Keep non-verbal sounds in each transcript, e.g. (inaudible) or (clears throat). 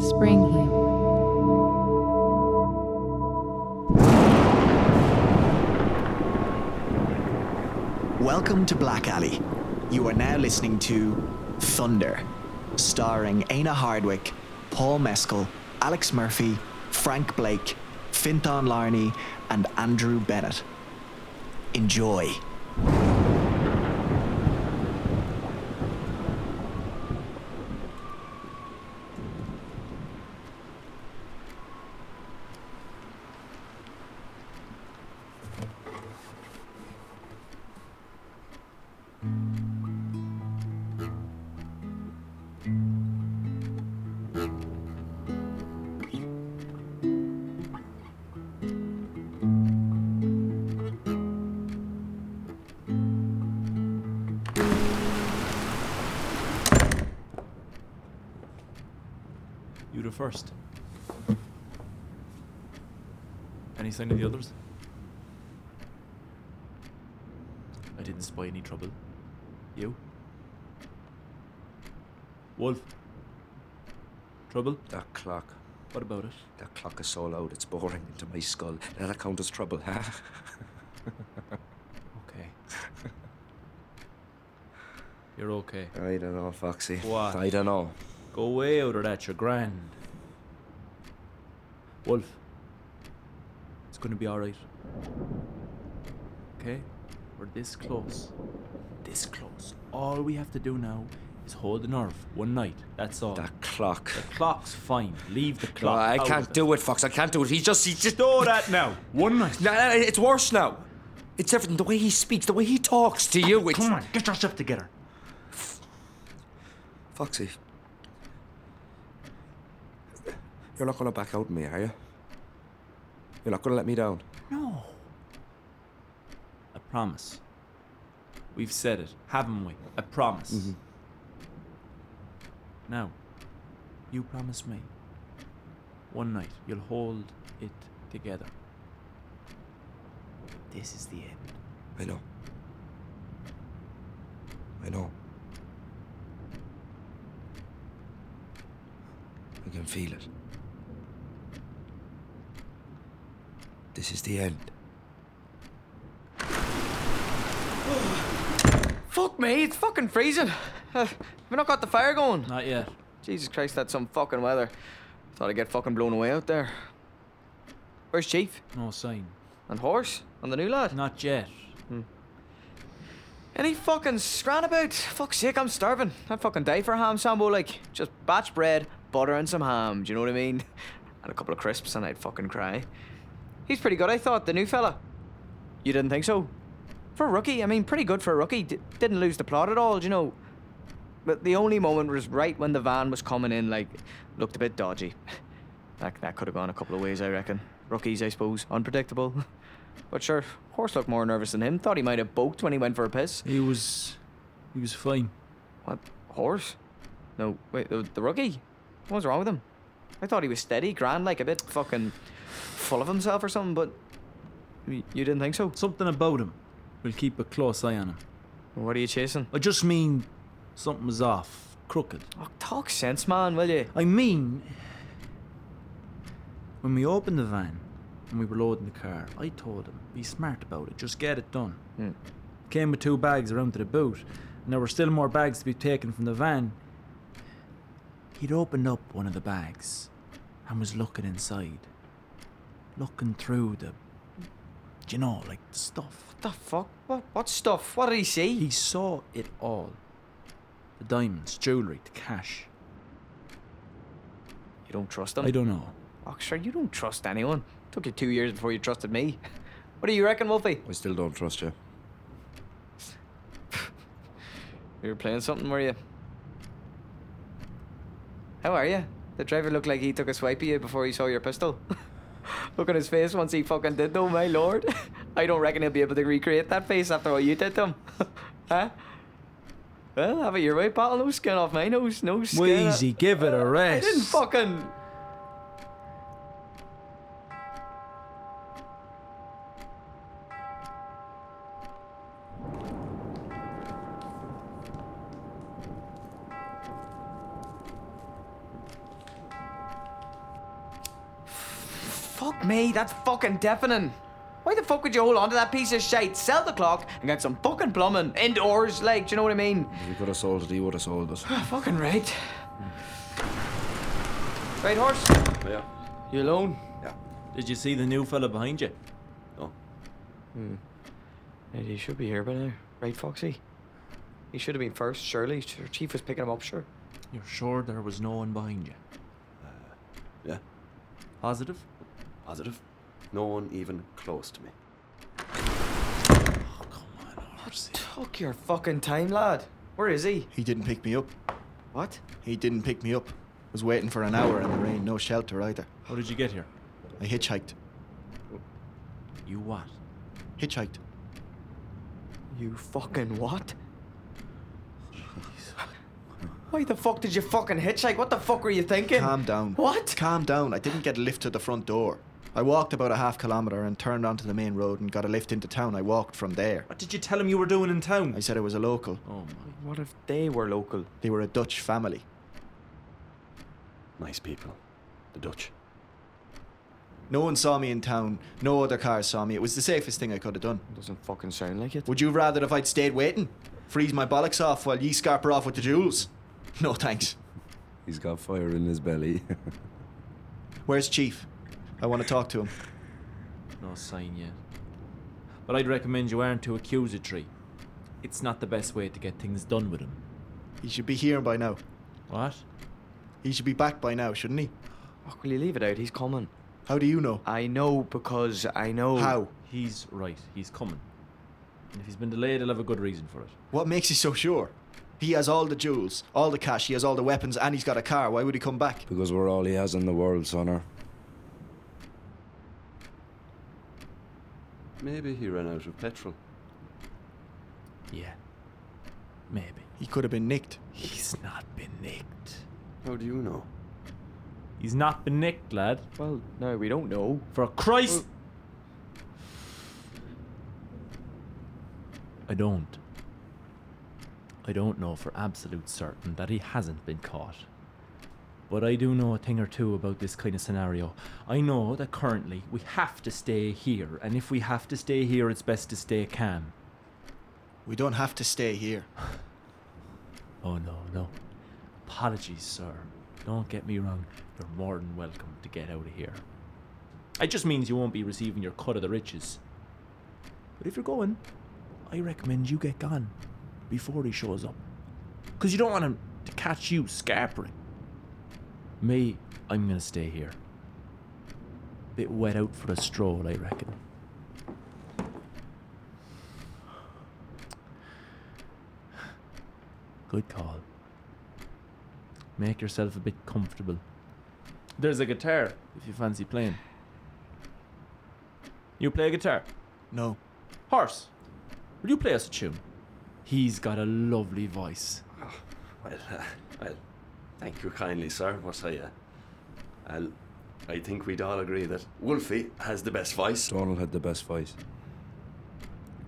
Spring. Welcome to Black Alley. You are now listening to Thunder, starring Aina Hardwick, Paul Mescal, Alex Murphy, Frank Blake, Fintan Larney, and Andrew Bennett. Enjoy. Clock. What about it? That clock is so loud it's boring into my skull. That'll count as trouble, huh? (laughs) Okay. You're okay. I don't know, Foxy. What? I don't know. Go way out of that, you're grand. Wolf. It's gonna be alright. Okay? We're this close. This close. All we have to do now is hold the nerve. One night. That's all. That clock. The clock's fine. Leave the No, clock. I out can't do it, Fox. I can't do it. He just, he just. Do that now. One night. No, no, it's worse now. It's everything. The way he speaks, the way he talks to you. It's... Come on, get yourself together. Foxy. You're not gonna back out on me, are you? You're not gonna let me down. No. I promise. We've said it, haven't we? I promise. Mm-hmm. Now, you promise me. One night, you'll hold it together. This is the end. I know. I know. I can feel it. This is the end. Fuck me, it's fucking freezing. Uh, we not got the fire going. Not yet. Jesus Christ, that's some fucking weather. Thought I'd get fucking blown away out there. Where's Chief? No sign. And Horse? And the new lad? Not yet. Any fucking scran about? Fuck's sake, I'm starving. I'd fucking die for a ham sambo, like. Just batch bread, butter, and some ham, do you know what I mean? (laughs) And a couple of crisps, and I'd fucking cry. He's pretty good, I thought, the new fella. You didn't think so? For a rookie, I mean, pretty good for a rookie. D- didn't lose the plot at all, do you know? But the only moment was right when the van was coming in, like, looked a bit dodgy. That, that could have gone a couple of ways, I reckon. Rookies, I suppose, unpredictable. But sure, Horse looked more nervous than him. Thought he might have boked when he went for a piss. He was. He was fine. What? Horse? No, wait, the, the rookie? What was wrong with him? I thought he was steady, grand, like a bit fucking full of himself or something, but you didn't think so? Something about him. We'll keep a close eye on him. What are you chasing? I just mean something was off. Crooked. Oh, talk sense, man, will you? I mean, when we opened the van and we were loading the car, I told him, be smart about it, just get it done. Hmm. Came with two bags around to the boot, and there were still more bags to be taken from the van. He'd opened up one of the bags and was looking inside. Looking through the. Do you know, like the stuff. What the fuck? What, what stuff? What did he see? He saw it all the diamonds, jewellery, the cash. You don't trust them? I don't know. Sure, you don't trust anyone. Took you two years before you trusted me. (laughs) What do you reckon, Wolfie? I still don't trust you. (laughs) You were playing something, were you? How are you? The driver looked like he took a swipe at you before he saw your pistol. (laughs) Look at his face once he fucking did, though, my lord. I don't reckon he'll be able to recreate that face after what you did to him. huh? Well, have it your way, pal. No skin off my nose. No skin. Wheezy, give it a rest. I didn't fucking. Fuck me, that's fucking deafening. Why the fuck would you hold on to that piece of shit? Sell the clock and get some fucking plumbing indoors, like, do you know what I mean? If he could have sold it, he would have sold it. fucking right. Right, horse? yeah. You alone? Yeah. Did you see the new fella behind you? Oh. Yeah, he should be here by now. Right, Foxy? He should have been first, surely. Sure, Chief was picking him up, sure. You're sure there was no one behind you? Uh, Yeah. Positive? Positive. No one even close to me. Oh, come on, Horsey. Took your fucking time, lad. Where is he? He didn't pick me up. What? He didn't pick me up. Was waiting for an hour in the rain, no shelter either. How did you get here? I hitchhiked. You what? Hitchhiked. You fucking what? Why the fuck did you fucking hitchhike? What the fuck were you thinking? Calm down. What? Calm down. I didn't get a lift to the front door. I walked about a half kilometre and turned onto the main road and got a lift into town. I walked from there. What did you tell him you were doing in town? I said I was a local. oh my. What if they were local? They were a Dutch family. Nice people. The Dutch. No one saw me in town. No other cars saw me. It was the safest thing I could have done. Doesn't fucking sound like it. Would you rather if I'd stayed waiting? Freeze my bollocks off while ye scarper off with the jewels? No thanks. He's got fire in his belly. (laughs) Where's Chief? I want to talk to him. No sign yet. But I'd recommend you aren't too accusatory. It's not the best way to get things done with him. He should be here by now. What? He should be back by now, shouldn't he? Fuck, will you leave it out? He's coming. How do you know? I know because I know. How? He's right. He's coming. And if he's been delayed, he'll have a good reason for it. What makes you so sure? He has all the jewels, all the cash, he has all the weapons, and he's got a car. Why would he come back? because we're all he has in the world, Sonner. Maybe he ran out of petrol. Yeah. Maybe. He could have been nicked. He's not been nicked. How do you know? He's not been nicked, lad. Well, no, we don't know. For Christ. I don't. I don't know for absolute certain that he hasn't been caught. But I do know a thing or two about this kind of scenario. I know that currently we have to stay here, and if we have to stay here, it's best to stay calm. We don't have to stay here. (sighs) Oh no, no. Apologies, sir. Don't get me wrong. You're more than welcome to get out of here. It just means you won't be receiving your cut of the riches. But if you're going, I recommend you get gone before he shows up. Because you don't want him to catch you scarpering. Me, I'm gonna stay here. Bit wet out for a stroll, I reckon. Good call. Make yourself a bit comfortable. There's a guitar if you fancy playing. You play a guitar? No. Horse, will you play us a tune? He's got a lovely voice. Well, uh, well, thank you kindly, sir. But I, uh, I'll, I think we'd all agree that Wolfie has the best voice. Donald had the best voice.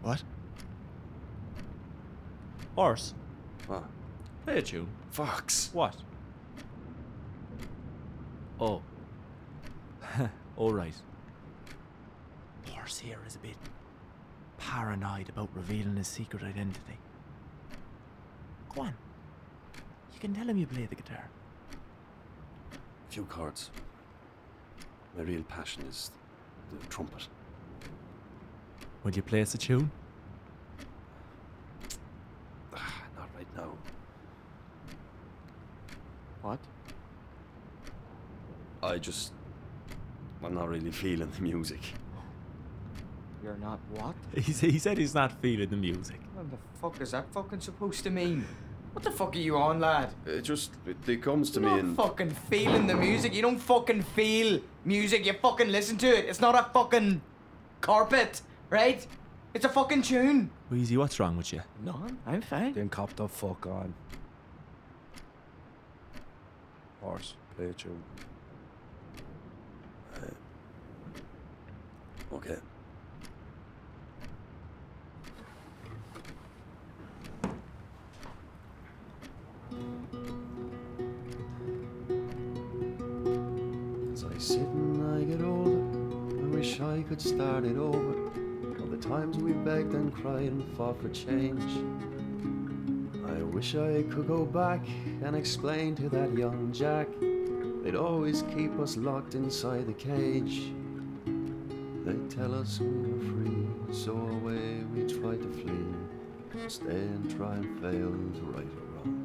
What? Horse, What? play a tune. Fox. What? Oh. (laughs) All right. Horse here is a bit paranoid about revealing his secret identity. Go on. You can tell him you play the guitar. A Few chords. My real passion is the trumpet. Will you play us a tune? Ah, not right now. What? I just, I'm not really feeling the music. You're not what? He, s- (laughs) he said he's not feeling the music. What the fuck is that fucking supposed to mean? What the fuck are you on, lad? It just, it, it comes to me. You're me not and fucking feeling the music. You don't fucking feel music. You fucking listen to it. It's not a fucking carpet, right? It's a fucking tune. Wheezy, what's wrong with you? No, I'm fine. Then cop the fuck on. Horse, play a tune. Uh, okay. I could start it over. All the times we begged and cried and fought for change. I wish I could go back and explain to that young Jack they'd always keep us locked inside the cage. They'd tell us we were free, so away we tried to flee. Stay and try and fail to right or wrong.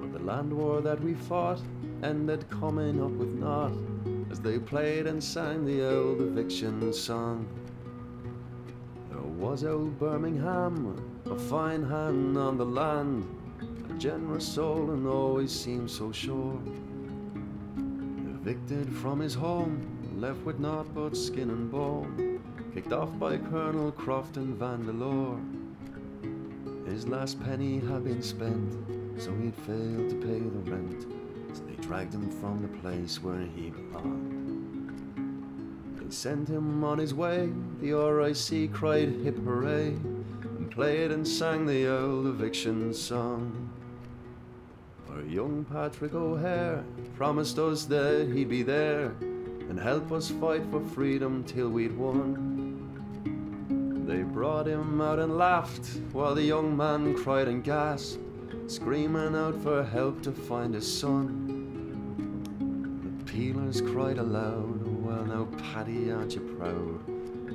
But the land war that we fought ended coming up with naught as they played and sang the old eviction song. There was old Birmingham, a fine hand on the land, a generous soul and always seemed so sure. Evicted from his home, left with naught but skin and bone, kicked off by Colonel Crofton Vandeleur. His last penny had been spent, so he'd failed to pay the rent. Dragged him from the place where he belonged. They sent him on his way, the RIC cried hip hooray, and played and sang the old eviction song. Our young Patrick O'Hare promised us that he'd be there and help us fight for freedom till we'd won. They brought him out and laughed while the young man cried and gasped, screaming out for help to find his son. The peelers cried aloud, Well, now, Paddy, aren't you proud?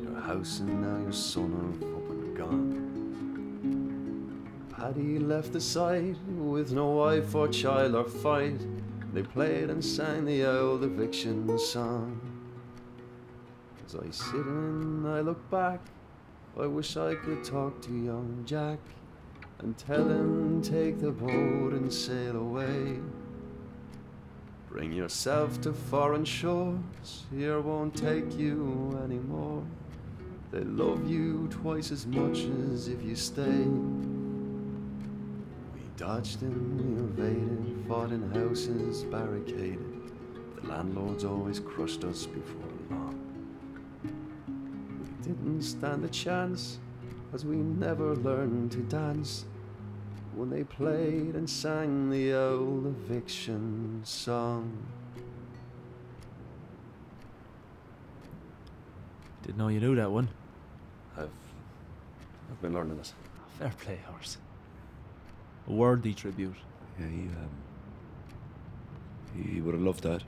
Your house and now your son are fucking gone. Paddy left the site with no wife or child or fight. They played and sang the old eviction song. As I sit and I look back, I wish I could talk to young Jack and tell him take the boat and sail away. Bring yourself to foreign shores, here won't take you anymore. They love you twice as much as if you stay. We dodged and we evaded, fought in houses barricaded. The landlords always crushed us before long. We didn't stand a chance, as we never learned to dance when they played and sang the old eviction song. Didn't know you knew that one. I've, I've been learning it. Fair play, horse. A worthy tribute. Yeah, he, um, he would have loved that.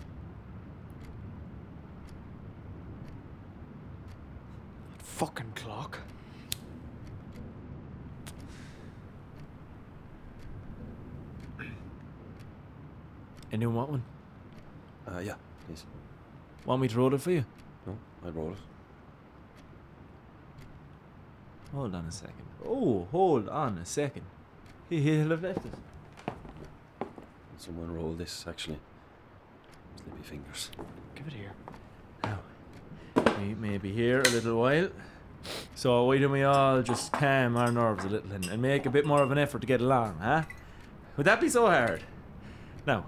Fucking clock. Anyone want one? Uh, yeah, please. Want me to roll it for you? No, I'd roll it. Hold on a second. Oh, hold on a second. He, he'll have left it. Someone roll this, actually. Slippy fingers. Give it here. Now, we may be here a little while. So why don't we all just calm our nerves a little and, and make a bit more of an effort to get along, huh? Would that be so hard? Now,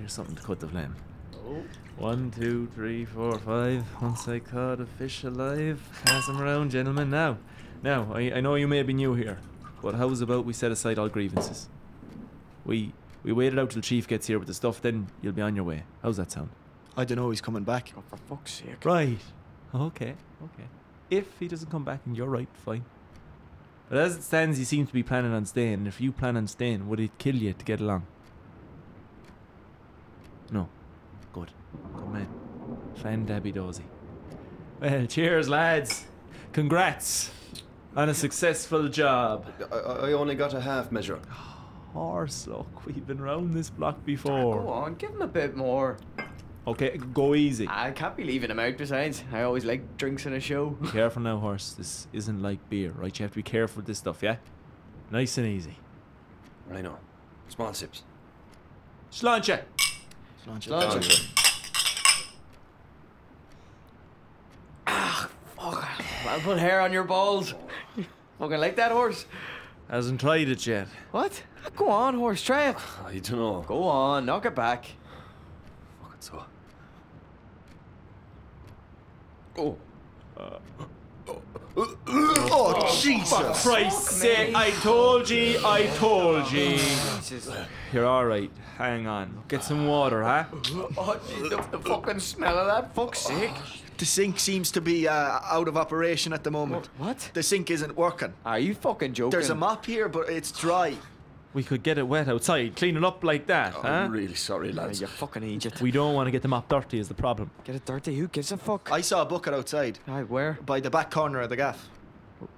here's something to cut the flame. Oh. One, two, three, four, five. Once I caught a fish alive. Pass him around, gentlemen. Now, now, I, I know you may be new here, but how's about we set aside all grievances? We we waited out till Chief gets here with the stuff, then you'll be on your way. How's that sound? I don't know he's coming back. Oh, for fuck's sake. Right. Okay. Okay. If he doesn't come back and you're right, fine. But as it stands, he seems to be planning on staying. And if you plan on staying, would it kill you to get along? No. Good. Good man. Fan Dabby Dozy. Well, cheers, lads. Congrats on a successful job. I, I I only got a half measure. Ah, horse, look, we've been round this block before. Go on, give him a bit more. Okay, go easy. I can't be leaving him out besides. I always like drinks in a show. Be (laughs) careful now, horse. This isn't like beer, right? You have to be careful with this stuff, yeah? Nice and easy. I know. Small sips. Sláinte! Launch it. Launch Launch it. Fuck. I'll put hair on your balls. Fucking like that horse. Hasn't tried it yet. What? Go on, horse. Try it. (sighs) I don't know. Go on, knock it back. Fucking so. Oh. Uh, oh. Oh, Jesus! Christ's sake, I told ye, I told ye. Jesus. You're alright. Hang on. Get some water, huh? Oh, gee, the, the fucking smell of that, fuck's sake. The sink seems to be uh, out of operation at the moment. What? The sink isn't working. Are you fucking joking? There's a mop here, but it's dry. We could get it wet outside, clean it up like that, huh? I'm really sorry, Yeah, lads. you fucking idiot. We don't want to get the mop dirty is the problem. Get it dirty, who gives a fuck? I saw a bucket outside Aye, where? by the back corner of the gaff. What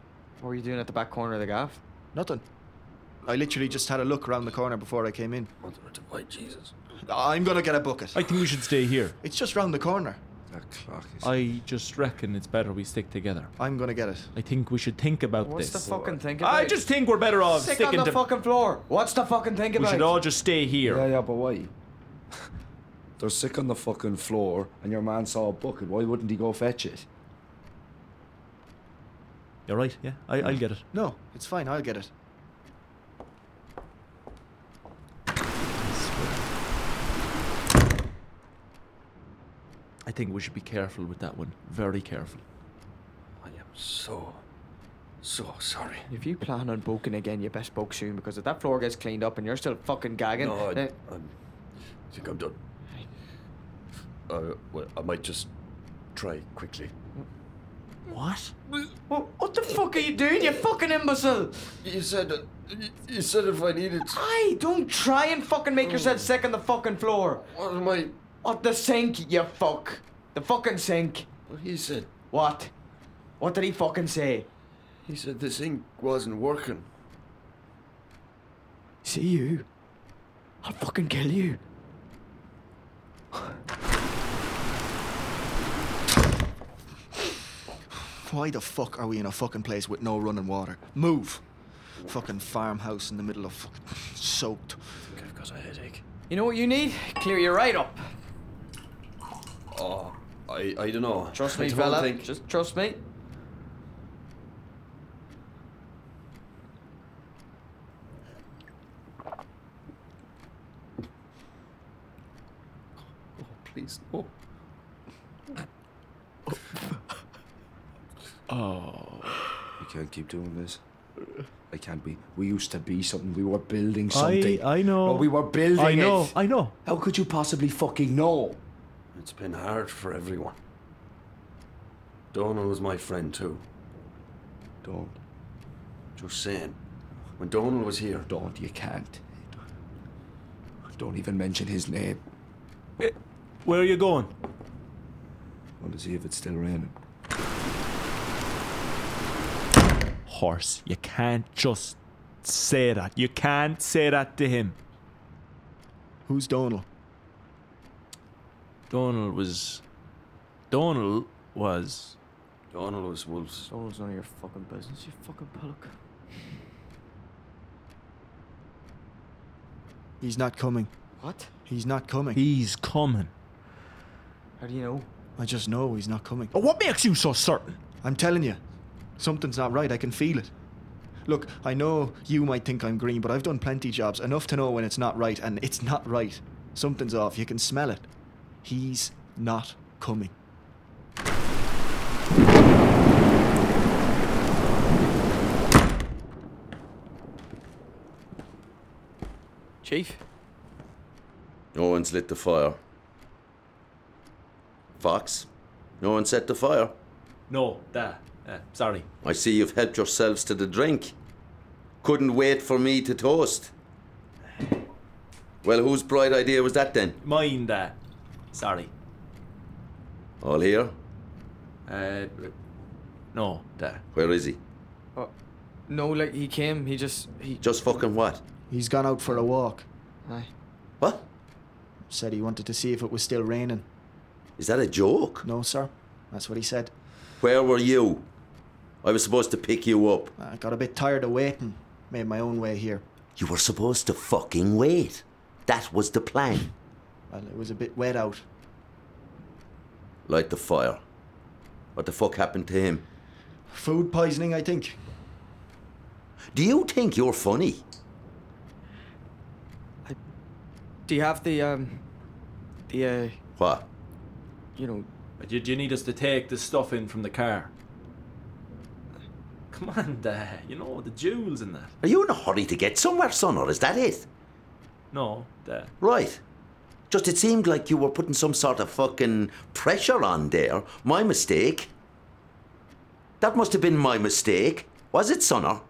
were you doing at the back corner of the gaff? Nothing. I literally just had a look around the corner before I came in. Why, Jesus. I'm gonna get a bucket. I think we should stay here. It's just round the corner. That clock is. I just reckon it's better we stick together. I'm gonna get it. I think we should think about this. What's this. the fucking thing about? I just think we're better off Sick sticking on the to. fucking floor. What's the fucking thing about this? we about? should all just stay here. Yeah, yeah, but why? (laughs) They're sick on the fucking floor, and your man saw a bucket. Why wouldn't he go fetch it? You're right. Yeah, I, I'll get it. No, it's fine. I'll get it. I think we should be careful with that one. Very careful. I am so, so sorry. If you plan on boking again, you best book soon because if that floor gets cleaned up and you're still fucking gagging, No, I, then- I'm, I think I'm done. Uh, well, I might just try quickly. What? What, what the fuck are you doing, you fucking imbecile? You said that. You said if I needed. Aye, don't try and fucking make yourself sick on the fucking floor. What am I? What the sink, you fuck? The fucking sink. What he said. What? What did he fucking say? He said the sink wasn't working. See you. I'll fucking kill you. Why the fuck are we in a fucking place with no running water? Move! Fucking farmhouse in the middle of fucking soaked. I think I've got a headache. You know what you need? Clear your right up. Oh, I, I don't know. Trust (laughs) me, don't fella. Think... Just trust me. Oh, please, no. Oh. (laughs) oh. We can't keep doing this. I can't be. We used to be something. We were building something. I know. No, we were building I know. it. I know. How could you possibly fucking know? It's been hard for everyone. Donald was my friend too. Don't, Just saying. When Donald was here, don't. You can't. Don't even mention his name. Eh, where are you going? Want to see if it's still raining. Horse. You can't just say that. You can't say that to him. Who's Donal? Donald was. Donald was. Donald was Wolves. Donald's none of your fucking business, you fucking pillock. He's not coming. What? He's not coming. He's coming. How do you know? I just know he's not coming. Oh, what makes you so certain? I'm telling you, something's not right. I can feel it. Look, I know you might think I'm green, but I've done plenty jobs, enough to know when it's not right, and it's not right. Something's off. You can smell it. He's not coming. Chief? No one's lit the fire. Fox, no one set the fire. No, that. Uh, sorry. I see you've helped yourselves to the drink. Couldn't wait for me to toast. Well, whose bright idea was that then? Mind that. Sorry. All here? Uh, no, that. Where is he? Oh, no, like he came, he just he. Just fucking what? He's gone out for a walk. Aye. What? Said he wanted to see if it was still raining. Is that a joke? No, sir. That's what he said. Where were you? I was supposed to pick you up. I got a bit tired of waiting. Made my own way here. You were supposed to fucking wait. That was the plan. Well, it was a bit wet out. Light the fire. What the fuck happened to him? Food poisoning, I think. Do you think you're funny? Do you have the um, the uh, What? you know, Do you need us to take the stuff in from the car? come on, (laughs) Dad. You know, the jewels and that. Are you in a hurry to get somewhere, son, or is that it? No, Dad. Right. Just it seemed like you were putting some sort of fucking pressure on there. My mistake. That must have been my mistake. Was it, Sonner?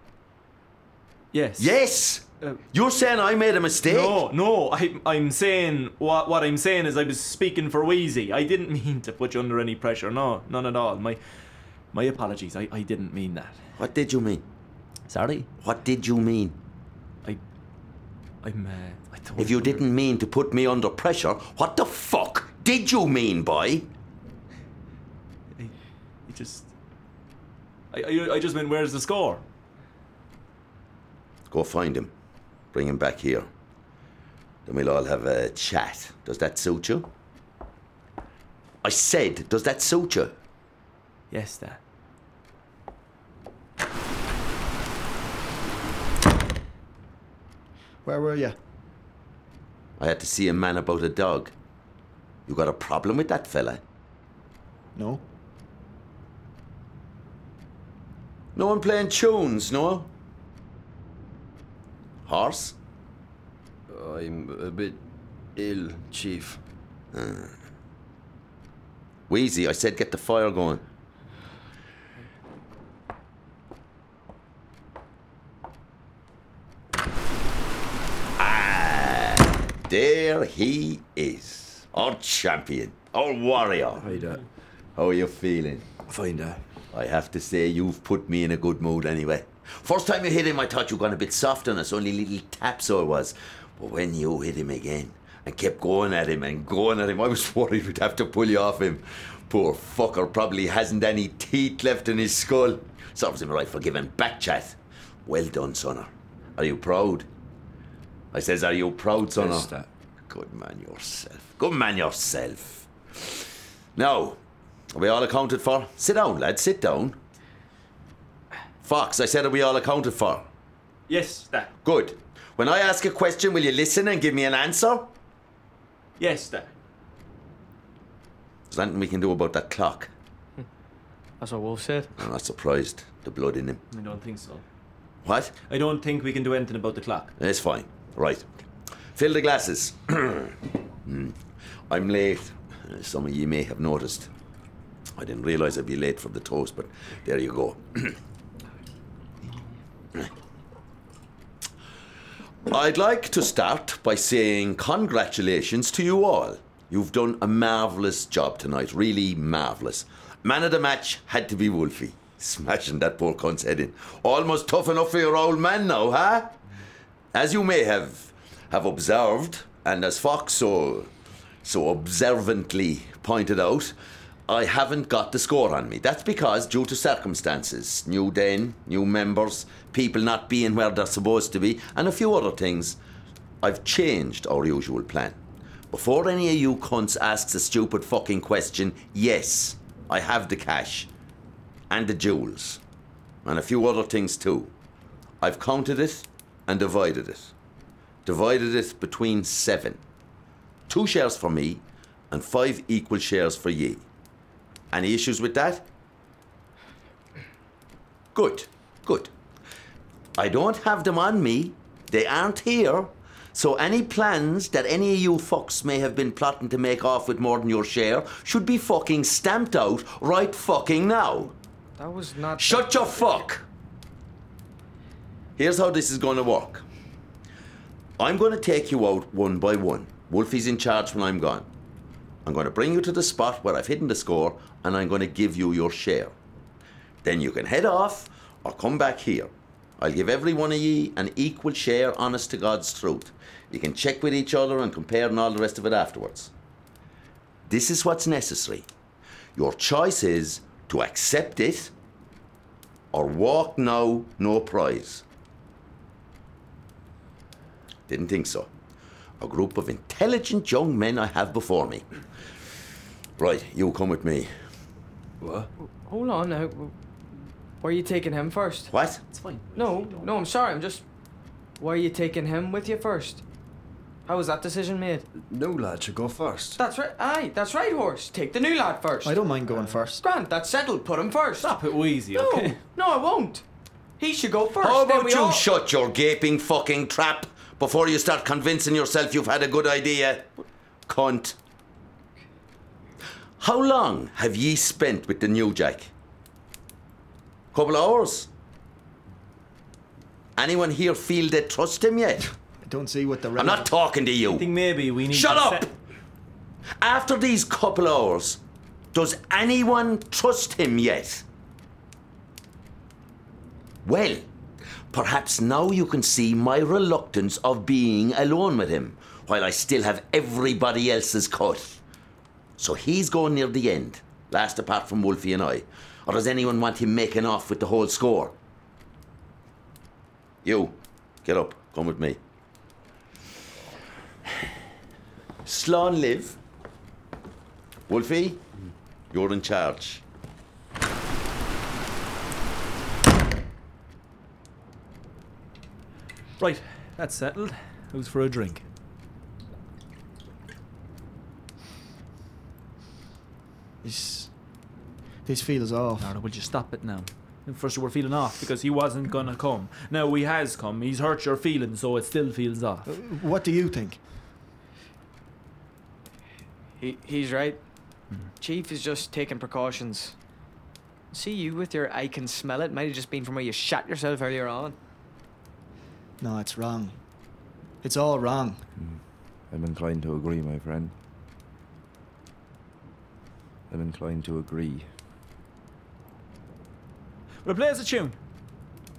Yes. Yes! Uh, You're saying I made a mistake? No, no, I, I'm saying what what I'm saying is I was speaking for Wheezy. I didn't (laughs) mean to put you under any pressure. No, none at all. My my apologies. I, I didn't mean that. What did you mean? Sorry. What did you mean? I I'm uh, I don't If you didn't mean to put me under pressure, what the fuck did you mean, boy? I, I just I, I I just meant where's the score? Go find him. Bring him back here. Then we'll all have a chat. Does that suit you? I said, does that suit you? Yes, Dad. Where were you? I had to see a man about a dog. You got a problem with that fella? No. No one playing tunes, no? Horse? Oh, I'm a bit ill, Chief. Ah. Wheezy, I said get the fire going. Ah, there he is. Our champion, our warrior. Hi, Dad. How are you feeling? Fine, Dad. I have to say, you've put me in a good mood anyway. First time you hit him, I thought you gone a bit soft on us, only little taps so it was. But when you hit him again and kept going at him and going at him, I was (laughs) worried we'd have to pull you off him. Poor fucker probably hasn't any teeth left in his skull. Serves him right for giving back chat. Well done, sonner. Are you proud? I says, are you proud, son? Yes, Dad. Good man yourself. Good man yourself. Now, are we all accounted for? Sit down, lad, sit down. Fox, I said, are we all accounted for? Yes, Dad. Good. When I ask a question, will you listen and give me an answer? Yes, Dad. There's nothing we can do about that clock. That's what Wolf said. I'm not surprised. The blood in him. I don't think so. What? I don't think we can do anything about the clock. That's fine. Right. Fill the glasses. (clears throat) Hmm. I'm late. Some of you may have noticed. I didn't realise I'd be late for the toast, but there you go. (clears throat) I'd like to start by saying congratulations to you all. You've done a marvellous job tonight, really marvellous. Man of the match had to be Wolfie, (laughs) smashing that poor cunt's head in. Almost tough enough for your old man now, huh? As you may have have observed, and as Fox so so observantly pointed out, I haven't got the score on me. That's because, due to circumstances, new den, new members, people not being where they're supposed to be, and a few other things, I've changed our usual plan. Before any of you cunts asks a stupid fucking question, yes, I have the cash. And the jewels. And a few other things too. I've counted it and divided it. Divided it between seven. Two shares for me and five equal shares for ye. Any issues with that? Good, good. I don't have them on me. They aren't here. So any plans that any of you fucks may have been plotting to make off with more than your share should be fucking stamped out right fucking now. That was not. Shut your fuck! Here's how this is going to work. I'm going to take you out one by one. Wolfie's in charge when I'm gone. I'm going to bring you to the spot where I've hidden the score and I'm going to give you your share. Then you can head off or come back here. I'll give every one of ye an equal share, honest to God's truth. You can check with each other and compare and all the rest of it afterwards. This is what's necessary. Your choice is to accept it or walk now, no prize. Didn't think so. A group of intelligent young men I have before me. Right, you come with me. What? Hold on now. Why are you taking him first? What? It's fine. No, no, I'm sorry. I'm just. Why are you taking him with you first? How was that decision made? No lad should go first. That's right. Aye, that's right, horse. Take the new lad first. I don't mind going first. Grant, that's settled. Put him first. Stop it, Wheezy, No, okay? no, I won't. He should go first. How about you all- shut your gaping fucking trap before you start convincing yourself you've had a good idea? Cunt. How long have ye spent with the new Jack? Couple of hours? Anyone here feel they trust him yet? I don't see what the. I'm not talking to you. I think maybe we need Shut to up! set- After these couple of hours, does anyone trust him yet? Well, perhaps now you can see my reluctance of being alone with him while I still have everybody else's cut. So he's going near the end, last apart from Wolfie and I. Or does anyone want him making off with the whole score? You, get up, come with me. Slán libh. Wolfie, you're in charge. Right, that's settled. Who's for a drink? This, this feels off. Nora, would you stop it now? First, you were feeling off because he wasn't gonna come. Now he has come. He's hurt your feelings, so it still feels off. Uh, what do you think? He, he's right. Mm-hmm. Chief is just taking precautions. See you with your I can smell it. Might have just been from where you shot yourself earlier on. No, it's wrong. It's all wrong. I'm inclined to agree, my friend. I'm inclined to agree. We'll play us a tune.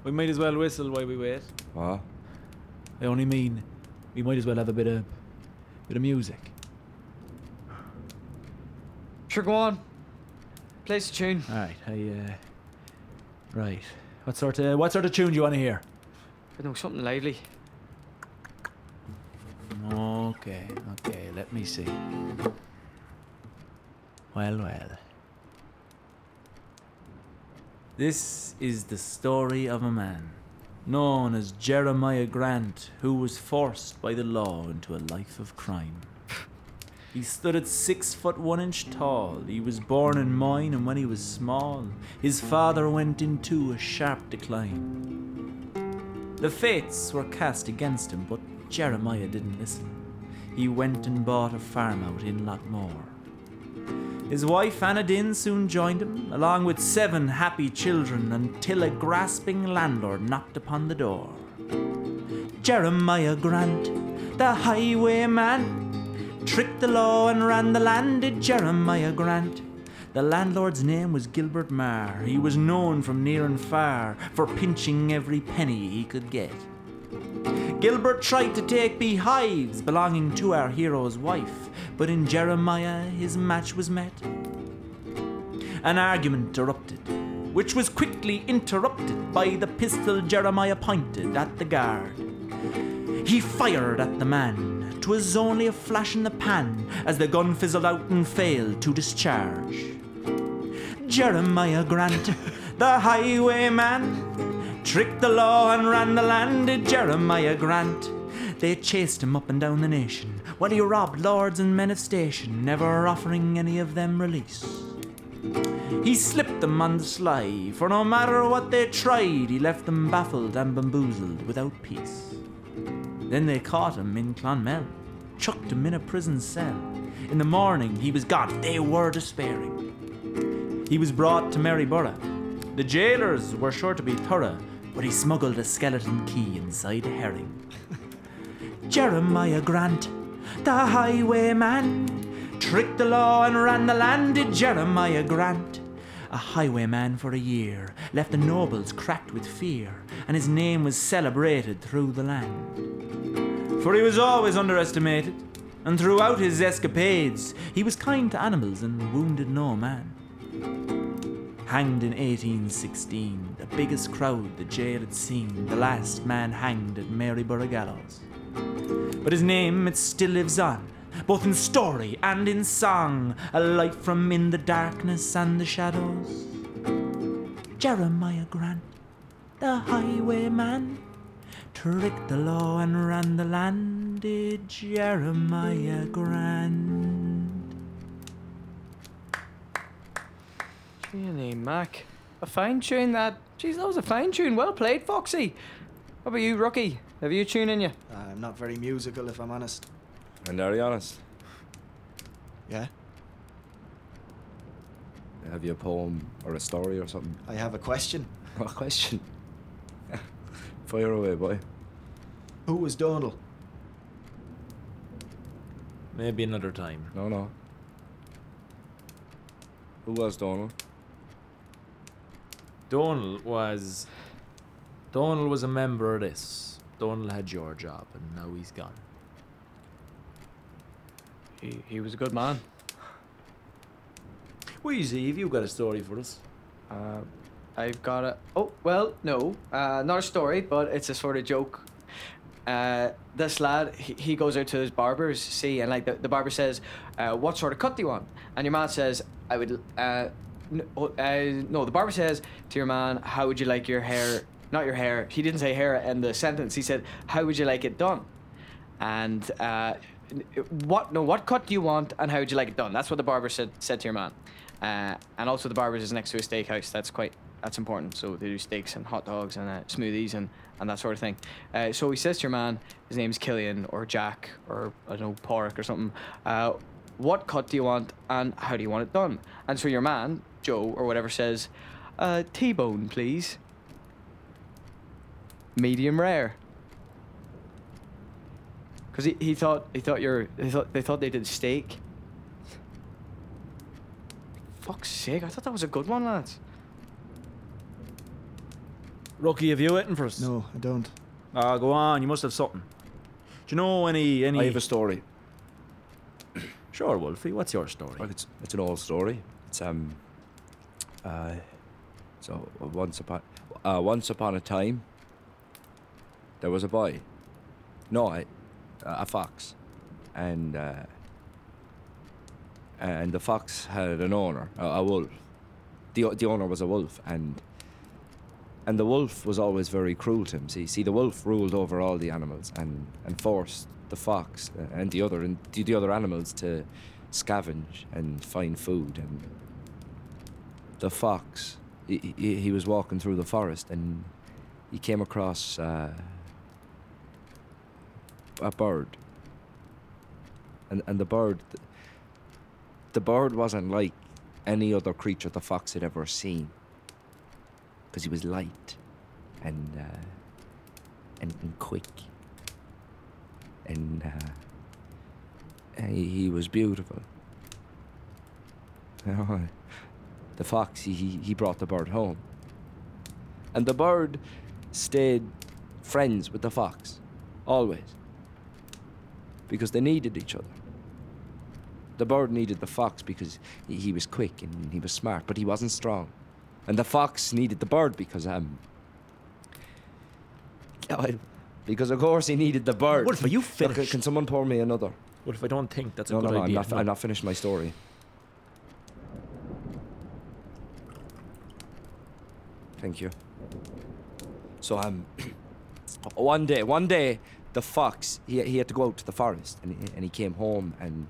We might as well whistle while we wait. What? I only mean, we might as well have a bit of, bit of music. Sure, go on. Play us a tune. All right, I, uh, right. What sort of, what sort of tune do you want to hear? Know something lively. Okay, okay, let me see. Well, well. This is the story of a man known as Jeremiah Grant who was forced by the law into a life of crime. He stood at six foot one inch tall. He was born in mine, and when he was small, his father went into a sharp decline. The fates were cast against him, but Jeremiah didn't listen. He went and bought a farm out in Loughmore. His wife Anna Dinn soon joined him, along with seven happy children, until a grasping landlord knocked upon the door. Jeremiah Grant, the highwayman, tricked the law and ran the land, did Jeremiah Grant. The landlord's name was Gilbert Marr. He was known from near and far for pinching every penny he could get. Gilbert tried to take beehives belonging to our hero's wife, but in Jeremiah his match was met. An argument erupted, which was quickly interrupted by the pistol Jeremiah pointed at the guard. He fired at the man. 'Twas only a flash in the pan as the gun fizzled out and failed to discharge. Jeremiah Grant, the highwayman, tricked the law and ran the land, Jeremiah Grant. They chased him up and down the nation while he robbed lords and men of station, never offering any of them release. He slipped them on the sly, for no matter what they tried, he left them baffled and bamboozled without peace. Then they caught him in Clonmel, chucked him in a prison cell. In the morning he was gone, they were despairing. He was brought to Maryborough. The jailers were sure to be thorough, but he smuggled a skeleton key inside a herring. (laughs) Jeremiah Grant, the highwayman, tricked the law and ran the land, did Jeremiah Grant. A highwayman for a year, left the nobles cracked with fear, and his name was celebrated through the land. For he was always underestimated, and throughout his escapades, he was kind to animals and wounded no man. Hanged in 1816, the biggest crowd the jail had seen, the last man hanged at Maryborough Gallows. But his name, it still lives on, both in story and in song, a light from in the darkness and the shadows. Jeremiah Grant, the highwayman, tricked the law and ran the land, did Jeremiah Grant. Jenny Mac. a fine tune that. Jeez, that was a fine tune. Well played, Foxy. What about you, rookie? Have you a tune in you? I'm not very musical, if I'm honest. And are you honest? Yeah? Have you a poem or a story or something? I have a question. (laughs) What question? (laughs) Fire away, boy. Who was Donald? Maybe another time. No, no. Who was Donald? Donald was. Donald was a member of this. Donald had your job, and now he's gone. He, he was a good man. Wheezy, have you got a story for us? Uh, I've got a. Oh, well, no. Uh, not a story, but it's a sort of joke. Uh, this lad, he, he goes out to his barber's, see, and like the, the barber says, uh, What sort of cut do you want? And your man says, I would. Uh, n- oh, uh, no, the barber says to your man, How would you like your hair? Not your hair. He didn't say hair in the sentence. He said, How would you like it done? And uh, what? No, what cut do you want, and how would you like it done? That's what the barber said said to your man. Uh, and also, the barber's is next to a steakhouse. That's quite that's important. So they do steaks and hot dogs and uh, smoothies and, and that sort of thing. Uh, so he says to your man, his name's Killian or Jack or I don't know Porrick or something. Uh, what cut do you want and how do you want it done? And so your man Joe or whatever says, uh, T-bone, please. Medium rare. Because he, he thought he thought you're they thought they thought they did steak. Fuck's sake! I thought that was a good one, lads. Rocky, have you waiting for us? No, I don't. Ah, go on. You must have something. Do you know any any? I have a story. Sure, Wolfie. What's your story? Well, it's it's an old story. It's um. Uh, so once upon uh, once upon a time. There was a boy. No, a fox, and uh, and the fox had an owner, a, a wolf. The the owner was a wolf, and and the wolf was always very cruel to him. See, see, the wolf ruled over all the animals and and forced the fox uh, and the other and the other animals to scavenge and find food. And the fox, he, he, he was walking through the forest and he came across uh, a bird. And and the bird, the bird wasn't like any other creature the fox had ever seen because he was light and uh, and, and quick and uh, he, he was beautiful. (laughs) the fox he, he he brought the bird home, and the bird stayed friends with the fox, always. Because they needed each other. The bird needed the fox because he, was quick and he was smart, but he wasn't strong. And the fox needed the bird because um because of course he needed the bird. Wolf, are you Look, finished? can someone pour me another? What if I don't think that's a no, good no, no, I'm idea? not, I'm not finished my story. Thank you. So um, (clears throat) one day, one day, the fox he, he had to go out to the forest, and he, and he came home, and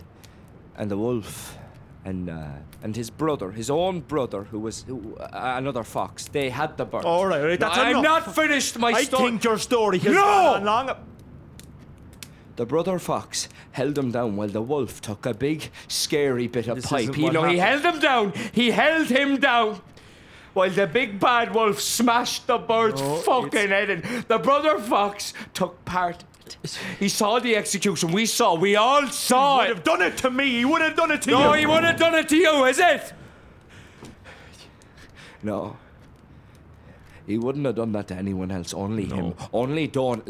and the wolf, and uh, and his brother, his own brother, who was who, uh, another fox, they had the bird. All right, all right, No, that's I'm enough. not finished my I story. think your story has No! long. The brother fox held him down while the wolf took a big, scary bit of This pipe. You know, he held him down. He held him down. While the big bad wolf smashed the bird's No, fucking head in. The brother fox took part. He saw the execution. We saw. We all saw He Would it. have done it to me. He would have done it to No, you. No, he would have done it to you, is it? No. He wouldn't have done that to anyone else, only him. Only Dawn.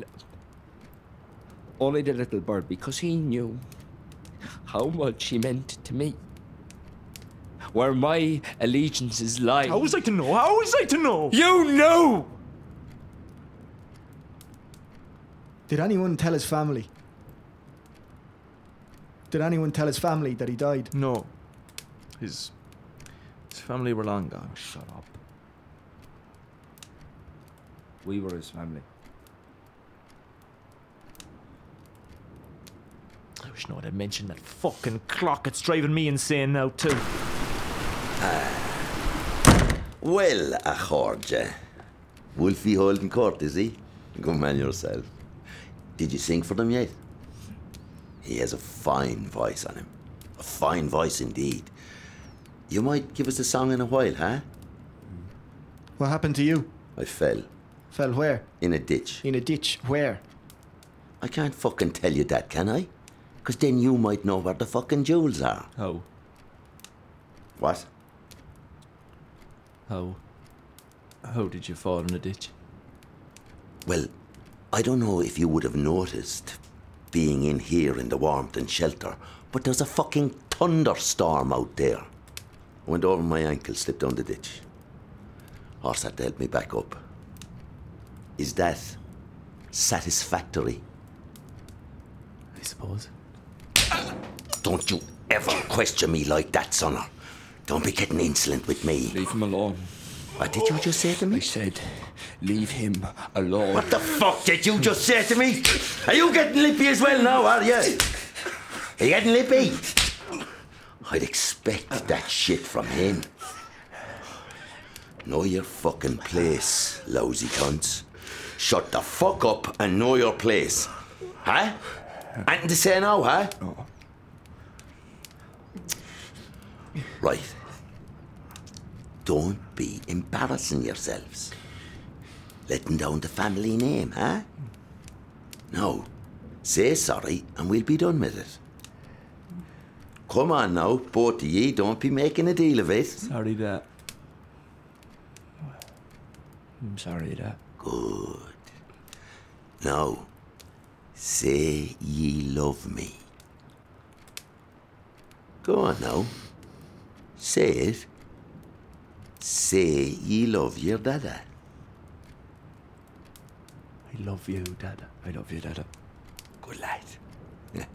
Only the little bird, because he knew how much he meant to me. Where my allegiances lie. How was I to know? How was I to know? You know! Did anyone tell his family? Did anyone tell his family that he died? No. His his family were long gone. Shut up. We were his family. I wish no one had mentioned that fucking clock. It's driving me insane now too. Well, a Georgia. Wolfie holding court, is he? Good man yourself. Did you sing for them yet? He has a fine voice on him. A fine voice indeed. You might give us a song in a while, huh? What happened to you? I fell Fell where? in a ditch. In a ditch. Where? I can't fucking tell you that, can I? Because then you might know where the fucking jewels are. How? What? How? How did you fall in a ditch? Well, I don't know if you would have noticed being in here in the warmth and shelter, but there's a fucking thunderstorm out there. I went over my ankle, slipped down the ditch. Horse had to help me back up. Is that satisfactory? I suppose. Don't you ever question me like that, sonner. Don't be getting insolent with me. Leave him alone. What did you just say to me? I said, leave him alone. What the fuck did you just say to me? Are you getting lippy as well now, are you? Are you getting lippy? I'd expect that shit from him. Know your fucking place, lousy cunts. Shut the fuck up and know your place. Huh? Anything to say now, huh? Right. Don't be embarrassing yourselves. Letting down the family name, huh? No. Say sorry and we'll be done with it. Come on now, both of ye, don't be making a deal of it. Sorry, that. I'm sorry, that. Good. Now, say ye love me. Go on now. Say it. Say ye love your dada. I love you, Dad. I love you, Dada. Good lad. (laughs)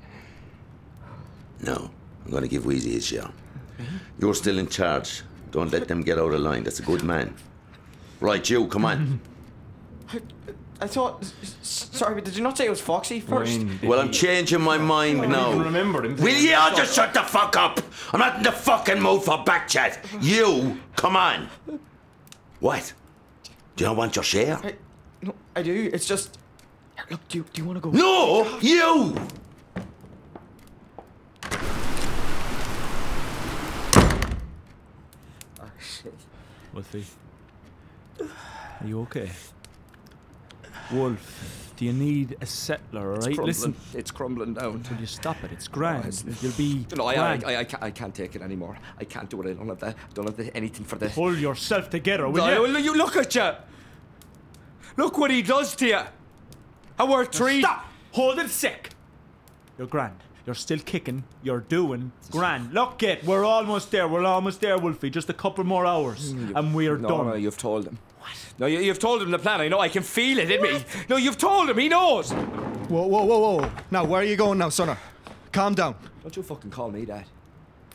no, I'm going to give Wheezy his share. You're still in charge. Don't let them get out of line. That's a good man. Right, you, come on. (laughs) I thought. s- s- Sorry, but did you not say it was Foxy first? Well, I'm changing my mind now. remember him. Will you all just shut the fuck up? I'm not in the fucking mood for back chat. You, come on. What? Do you not want your share? I, no, I do. It's just. Look, do you, do you want to go? No, you! Ah, Wolfie. Are you okay? Wolf, do you need a settler, alright? Crumbling. Listen, It's crumbling down. will you stop it? It's oh, grand. it's- You'll be No, I, I. I, I, can't, I can't take it anymore. I can't do it. I don't have, the, don't have the, anything for this. Pull yourself together, will No, you? you look at you. Look what he does to you. We're three. Stop! Hold it sick. You're grand. You're still kicking. You're doing grand. Look it, we're almost there. We're almost there, Wolfie. Just a couple more hours, mm, and we're no, done. No, you've told him. What? No, you, you've told him the plan. I know. I can feel it in me. No, you've told him. He knows. Whoa, whoa, whoa, whoa. Now, where are you going now, sonner? Calm down. Don't you fucking call me that.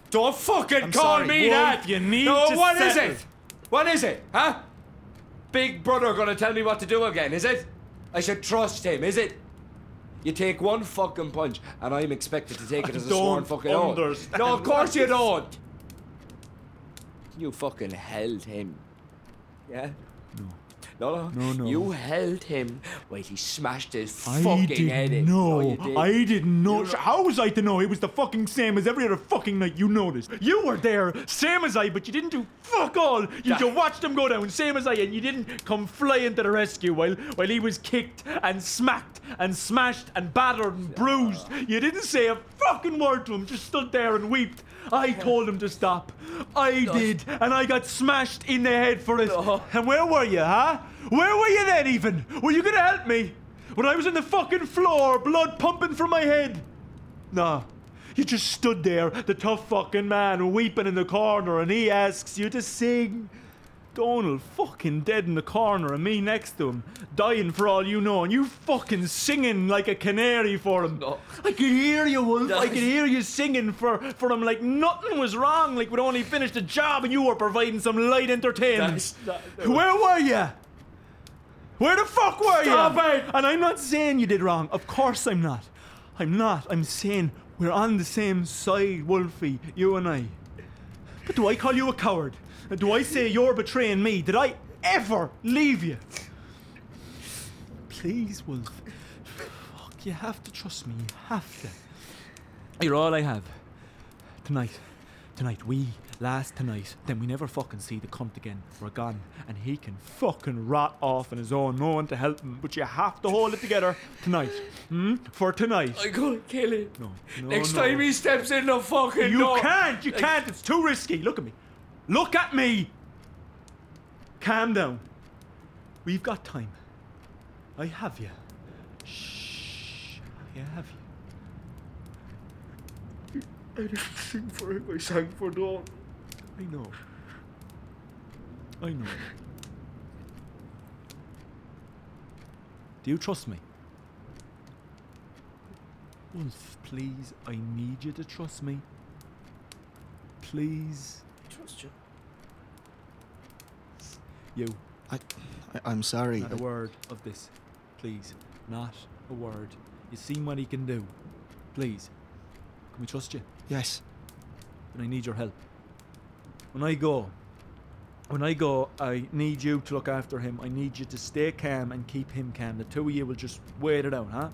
Don't fucking I'm call sorry, me Wolf, that. you need no, to what is settle. it? What is it? Huh? Big brother gonna tell me what to do again? Is it? I should trust him. Is it? You take one fucking punch, and I'm expected to take it as a sworn fucking oath. No, of course you don't. You fucking held him. Yeah? No. No, no. No, no. You held him while he smashed his I fucking head didn't in. know. No, did. I didn't know. How was I to know? It was the fucking same as every other fucking night you noticed. You were there, same as I, but you didn't do fuck all. You just watched him go down, same as I, and you didn't come flying to the rescue while while he was kicked and smacked and smashed and battered and bruised. You didn't say a fucking word to him. Just stood there and wept. I told him to stop. I did, and I got smashed in the head for it. Oh. And where were you, huh? Where were you then, even? Were you gonna help me? When I was on the fucking floor, blood pumping from my head? Nah. You just stood there, the tough fucking man, weeping in the corner, and he asks you to sing. Donald fucking dead in the corner, and me next to him, dying for all you know, and you fucking singing like a canary for him. I could hear you, Wolf. I could hear you singing for, for him like nothing was wrong, like we'd only finished a job and you were providing some light entertainment. Where were you? Where the fuck were Stop you? it! And I'm not saying you did wrong. Of course I'm not. I'm not. I'm saying we're on the same side, Wolfie, you and I. But do I call you a coward? Do I say you're betraying me? Did I ever leave you? Please, Wolf. Fuck, you have to trust me. You have to. You're all I have. Tonight. Tonight. We last tonight. Then we never fucking see the cunt again. We're gone. And he can fucking rot off on his own. No one to help him. But you have to hold it together tonight. Hmm? For tonight. I'm gonna kill him. No. no Next no. time he steps in the fucking You door. can't. You can't. It's too risky. Look at me. Look at me. Calm down. We've got time. I have you. Shh. I have you. I didn't sing for him. I sang for Dawn. I know. I know. Do you trust me? Wolf, please, I need you to trust me. Please. Trust you. You. I, I I'm sorry. Not a word of this. Please. Not a word. You've seen what he can do. Please. Can we trust you? Yes. And I need your help. When I go, when I go, I need you to look after him. I need you to stay calm and keep him calm. The two of you will just wait it out, huh?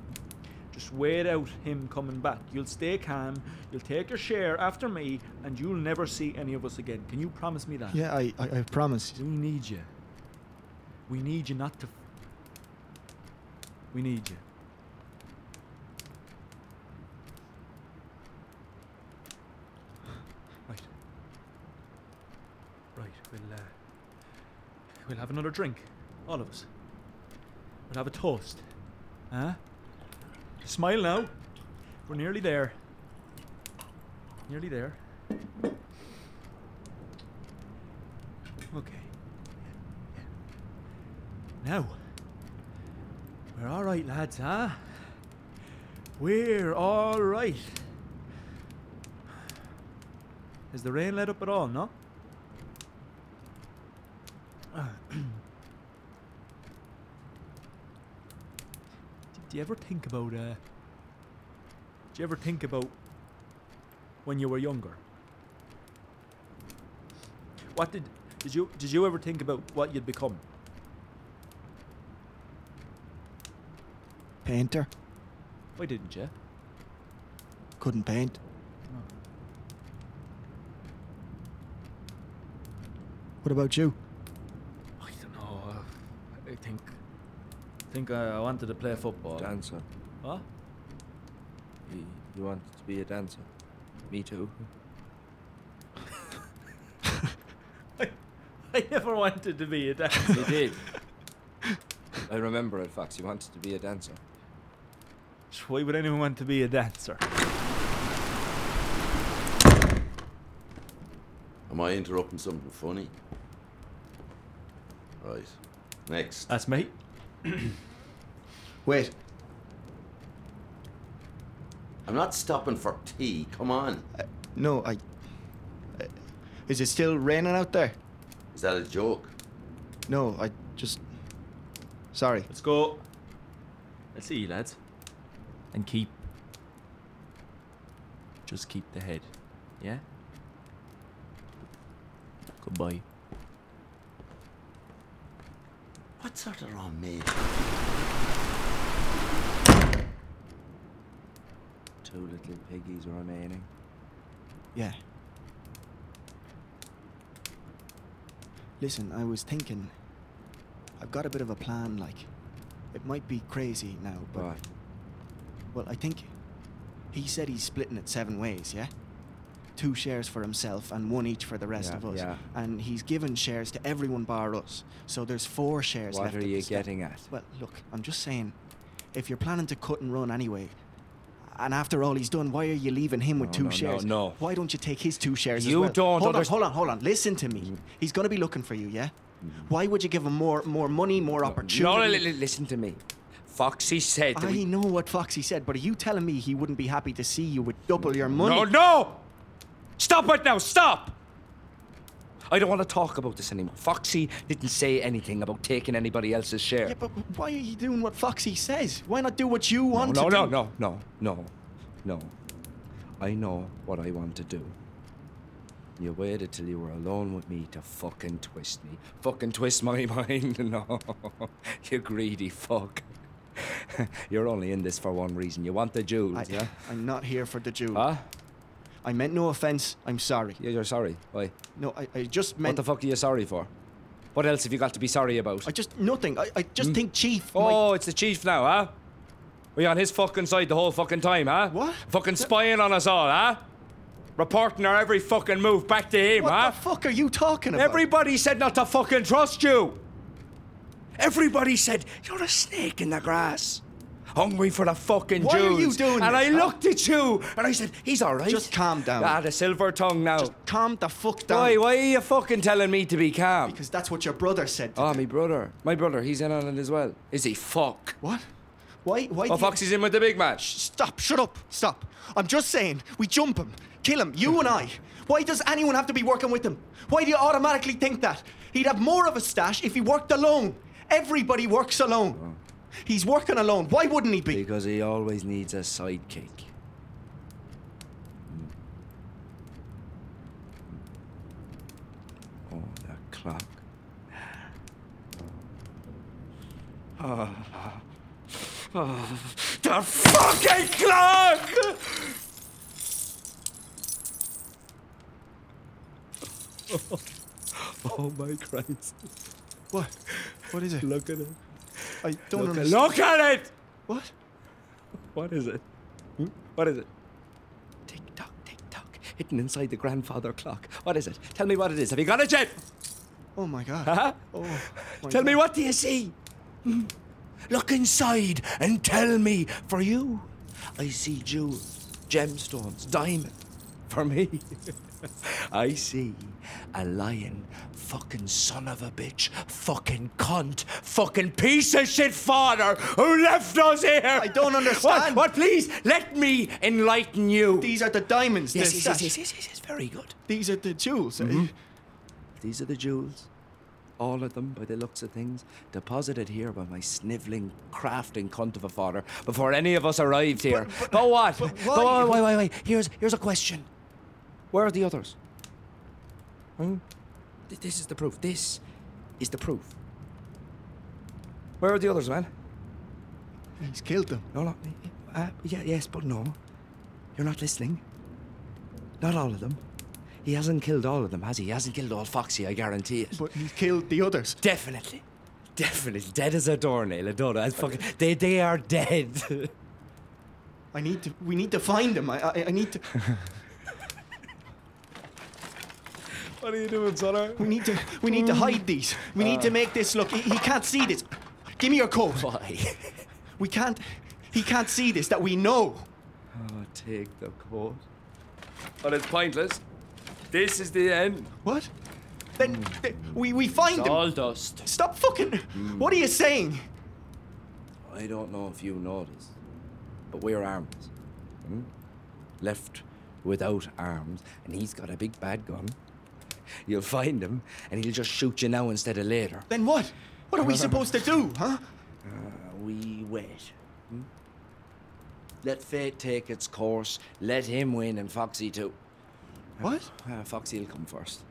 Just wait out him coming back. You'll stay calm, you'll take your share after me, and you'll never see any of us again. Can you promise me that? Yeah, I, I, I promise. We need you. We need you not to. We need you. Right. Right, we'll, uh, we'll have another drink. All of us. We'll have a toast. Huh? Smile now. We're nearly there. Nearly there. Okay. Now, we're all right, lads, huh? We're all right. Has the rain let up at all, no? Do you ever think about, uh. Do you ever think about when you were younger? What did. Did you, did you ever think about what you'd become? Painter. Why didn't you? Couldn't paint. What about you? I don't know. uh, I think. I think I I wanted to play football. Dancer. What? You, you wanted to be a dancer. Me too. (laughs) I never wanted to be a dancer. You did. I remember it, Fox. You wanted to be a dancer. Why would anyone want to be a dancer? Am I interrupting something funny? Right. Next. That's me. (clears throat) Wait. I'm not stopping for tea. Come on. Uh, no, I. Uh, is it still raining out there? Is that a joke? No, I just. Sorry. Let's go. Let's see, you, lads. And keep. Just keep the head. Yeah? Goodbye. What sort of wrong me. Two little piggies remaining. Yeah. Listen, I was thinking. I've got a bit of a plan, like. It might be crazy now, but. Right. Well, I think. He said he's splitting it seven ways, yeah? Two shares for himself and one each for the rest Yeah, of us. yeah. And he's given shares to everyone bar us. So there's four shares What left. are you getting at? Well, look, I'm just saying, if you're planning to cut and run anyway, and after all he's done, why are you leaving him with No, two no, no, shares? no. Why don't you take his two shares as You well? don't Hold on, hold on, hold on. Listen to me. Mm. He's going to be looking for you, yeah? Mm-hmm. Why would you give him more, more money, more opportunity? No, no, li- li- listen to me. Foxy said I we- know what Foxy said, but are you telling me he wouldn't be happy to see you with double your money? No, no! Stop it now, stop! I don't want to talk about this anymore. Foxy didn't say anything about taking anybody else's share. Yeah, but why are you doing what Foxy says? Why not do what you want no, to no, do? no, no, no, no. no. I know what I want to do. You waited till you were alone with me to fucking twist me. Fucking twist my (laughs) mind. No. you greedy fuck. (laughs) You're only in this for one reason. You want the jewels, I, yeah? I'm not here for the Jew. Huh? I meant no offense. I'm sorry. Yeah, you're sorry. Why? No, I, I just meant. What the fuck are you sorry for? What else have you got to be sorry about? I just nothing. I, I just hmm? think Chief. Oh, it's the chief now, huh? Were you on his fucking side the whole fucking time, huh? What? Fucking spying on us all, huh? Reporting our every fucking move back to him, huh? what huh? the fuck are you talking about? Everybody said not to fucking trust you. Everybody said you're a snake in the grass. Hungry for the fucking Why are you doing And I looked at you and I said, he's all right. Just calm down. Ah, the silver tongue now. Just calm the fuck down. Why? Why are you fucking telling me to be calm? Because that's what your brother said. To Oh, me. my brother. My brother, he's in on it as well. Is he? Fuck. What? Why? Why? Oh, you- Foxy's in with the big match. Stop! Shut up! Stop! I'm just saying, we jump him, kill him, you and I. Why does anyone have to be working with him? Why do you automatically think that? He'd have more of a stash if he worked alone. Everybody works alone. He's working alone. Why wouldn't he be? Because he always needs a sidekick. Oh, that clock. Oh, oh, the fucking clock! (laughs) Oh my Christ. What? What is it? Look at it. I don't Look, at- understand. look at it! What? What is it? Hmm? What is it? Tick tock, tick tock, hidden inside the grandfather clock. What is it? Tell me what it is. Have you got it yet? Oh my god. Huh? Oh. my Tell me what do you see? Hmm? Look inside and tell me. For you, I see jewels, gemstones, diamond. For me, (laughs) (laughs) I see a lion, fucking son of a bitch, fucking cunt, fucking piece of shit father who left us here. I don't understand. What? what? Please let me enlighten you. These are the diamonds. yes, yes, yes, yes, yes, yes, yes, very good. These are the jewels. eh? Mm-hmm. These are the jewels. All of them, by the looks of things, deposited here by my snivelling, crafting cunt of a father before any of us arrived here. But, what? but But why? wait, wait, wait, wait. Here's, here's a question. Where are the others? Hmm? Th- This is the proof. This is the proof. Where are the others, man? He's killed them. No, no. Uh, yeah, yes, but no. You're not listening. Not all of them. He hasn't killed all of them, has he? He hasn't killed all Foxy, I guarantee it. But he killed the others. Definitely. Definitely. Dead as a doornail, a donut. That's fucking, they, they are dead. (laughs) I need to. We need to find them. I. I, I need to. (laughs) what are you doing, son? We need to. We need to mm. hide these. We need to make this look. He, he can't see this. Give me your coat. Why? We can't. He can't see this. That we know. Oh, take the coat. But it's pointless. This is the end. What? Then hmm. th- we we find It's him. all dust. Stop fucking. Hmm. What are you saying? I don't know if you know this, but we're armed. Hmm? Left without arms, and he's got a big bad gun. You'll find him, and he'll just shoot you now instead of later. Then what? What are we supposed to do, huh? Uh, we wait. Hmm? Let fate take its course. Let him win, and Foxy too. What? Uh, Foxy'll come first.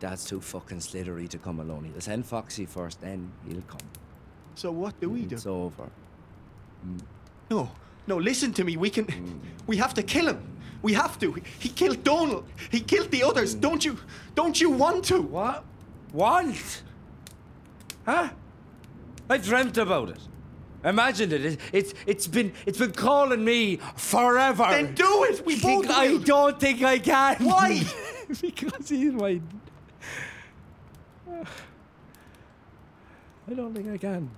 Dad's too fucking slithery to come alone. He'll send Foxy first, then he'll come. So what do we do? It's over. No, no. Listen to me. We can. We have to kill him. We have to. He killed Donald. He killed the others. Don't you? Don't you want to? What? Want? Huh? I dreamt about it. Imagined it. it. It's it's been it's been calling me forever. Then do it. We Think- both I will. don't think I can. Why? (laughs) because he's my. (sighs) I don't think I can.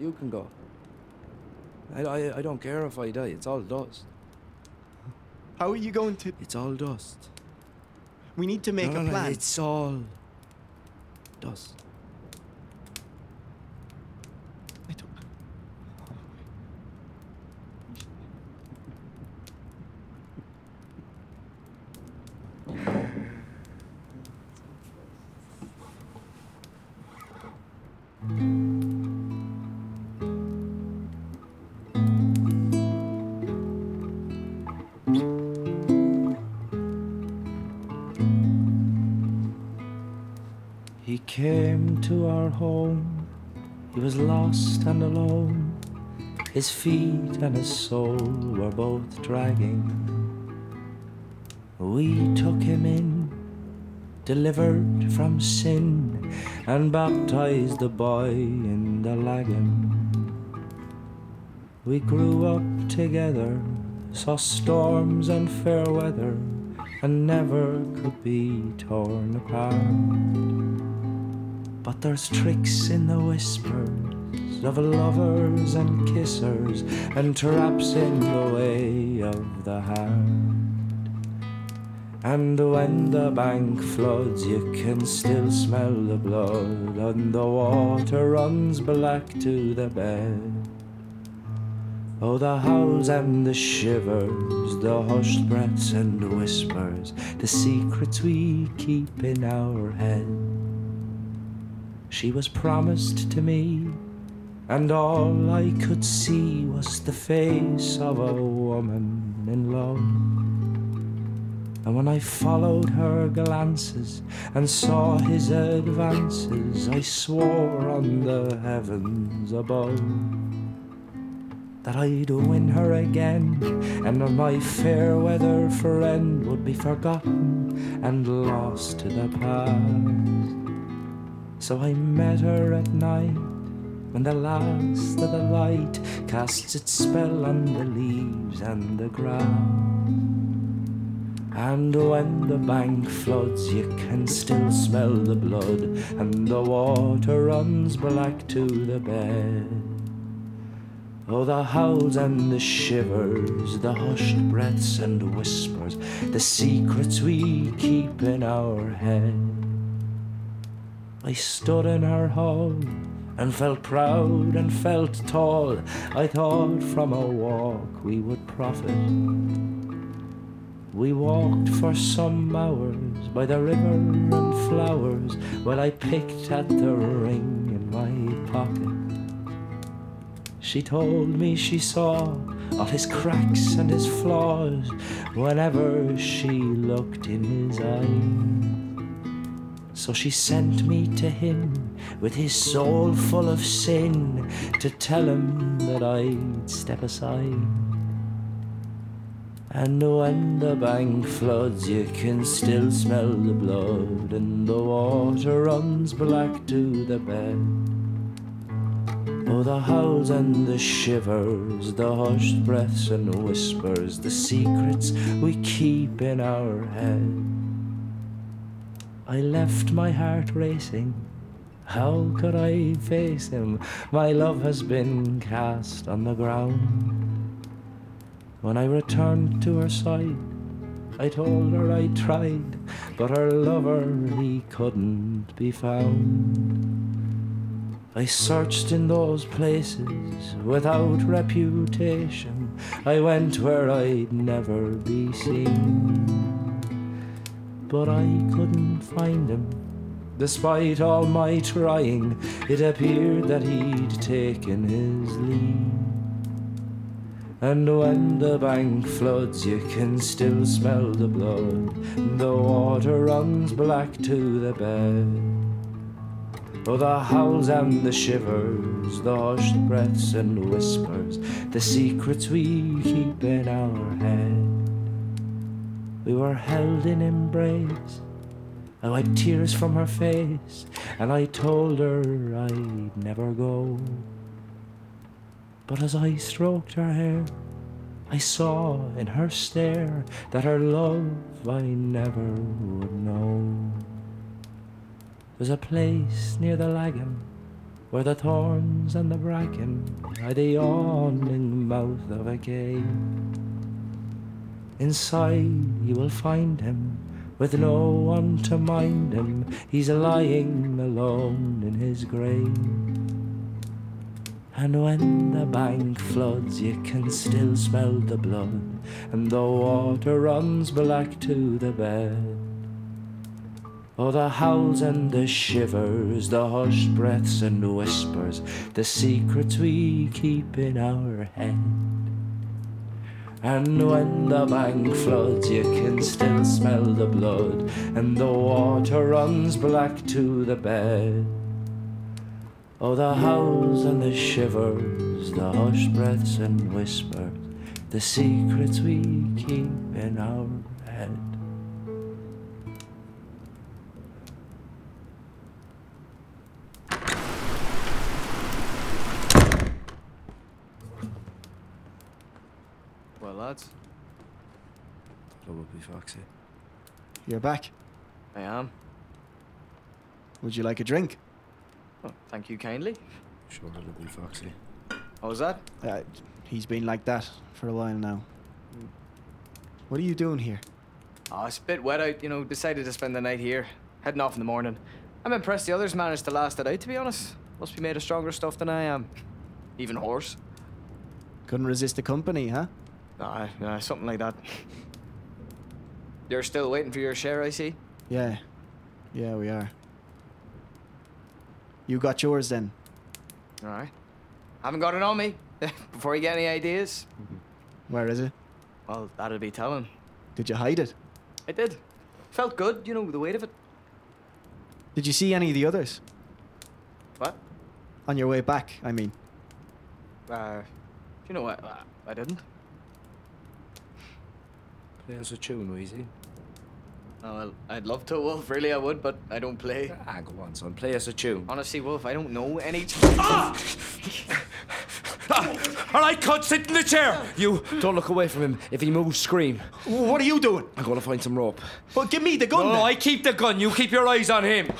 You can go. I, I, I don't care if I die. It's all dust. How are you going to? It's all dust. We need to make No, no, a no, plan. It's all dust. To our home, he was lost and alone. His feet and his soul were both dragging. We took him in, delivered from sin, and baptized the boy in the lagoon. We grew up together, saw storms and fair weather, and never could be torn apart. But there's tricks in the whispers of lovers and kissers, and traps in the way of the heart. And when the bank floods, you can still smell the blood, and the water runs black to the bed. Oh, the howls and the shivers, the hushed breaths and whispers, the secrets we keep in our head. She was promised to me, and all I could see was the face of a woman in love. And when I followed her glances and saw his advances, I swore on the heavens above that I'd win her again, and that my fair weather friend would be forgotten and lost to the past. So I met her at night when the last of the light casts its spell on the leaves and the grass. And when the bank floods, you can still smell the blood, and the water runs black to the bed. Oh, the howls and the shivers, the hushed breaths and whispers, the secrets we keep in our head. I stood in her hall and felt proud and felt tall. I thought from a walk we would profit. We walked for some hours by the river and flowers while I picked at the ring in my pocket. She told me she saw all his cracks and his flaws whenever she looked in his eyes. So she sent me to him with his soul full of sin to tell him that I'd step aside. And when the bank floods, you can still smell the blood, and the water runs black to the bed. Oh, the howls and the shivers, the hushed breaths and whispers, the secrets we keep in our head. I left my heart racing. How could I face him? My love has been cast on the ground. When I returned to her side, I told her I tried, but her lover he couldn't be found. I searched in those places without reputation. I went where I'd never be seen but I couldn't find him. Despite all my trying, it appeared that he'd taken his leave. And when the bank floods, you can still smell the blood. The water runs black to the bed. Oh, the howls and the shivers, the hushed breaths and whispers, the secrets we keep in our head. We were held in embrace. I wiped tears from her face, and I told her I'd never go. But as I stroked her hair, I saw in her stare that her love I never would know. There's a place near the lagan where the thorns and the bracken are the yawning mouth of a cave. Inside you will find him with no one to mind him. He's lying alone in his grave. And when the bank floods, you can still smell the blood, and the water runs black to the bed. Oh, the howls and the shivers, the hushed breaths and whispers, the secrets we keep in our head. And when the bank floods, you can still smell the blood, and the water runs black to the bed. Oh, the howls and the shivers, the hushed breaths and whispers, the secrets we keep in our head. Well, lads, That Foxy. You're back. I am. Would you like a drink? Oh, thank you kindly. Sure, it'll be Foxy. What was that? Uh, he's been like that for a while now. What are you doing here? Oh, it's a bit wet out, you know, decided to spend the night here. Heading off in the morning. I'm impressed the others managed to last it out, to be honest. Must be made of stronger stuff than I am. Even horse. Couldn't resist the company, huh? Aye, aye, something like that. You're still waiting for your share, I see. Yeah. Yeah, we are. You got yours then? Alright. Haven't got it on me. (laughs) Before you get any ideas, Where is it? well, that'll be telling. Did you hide it? I did. Felt good, you know, the weight of it. Did you see any of the others? What? On your way back, I mean. Uh, you know what? Uh, I didn't. Play us a tune, Wheezy. Oh, well, I'd love to, Wolf. Really, I would, but I don't play. Ah, go on, son. Play us a tune. Honestly, Wolf, I don't know any. (laughs) Ah! All right, cut, sit in the chair. You don't look away from him. If he moves, scream. What are you doing? I'm gonna find some rope. Well, give me the gun No, then. I keep the gun. You keep your eyes on him.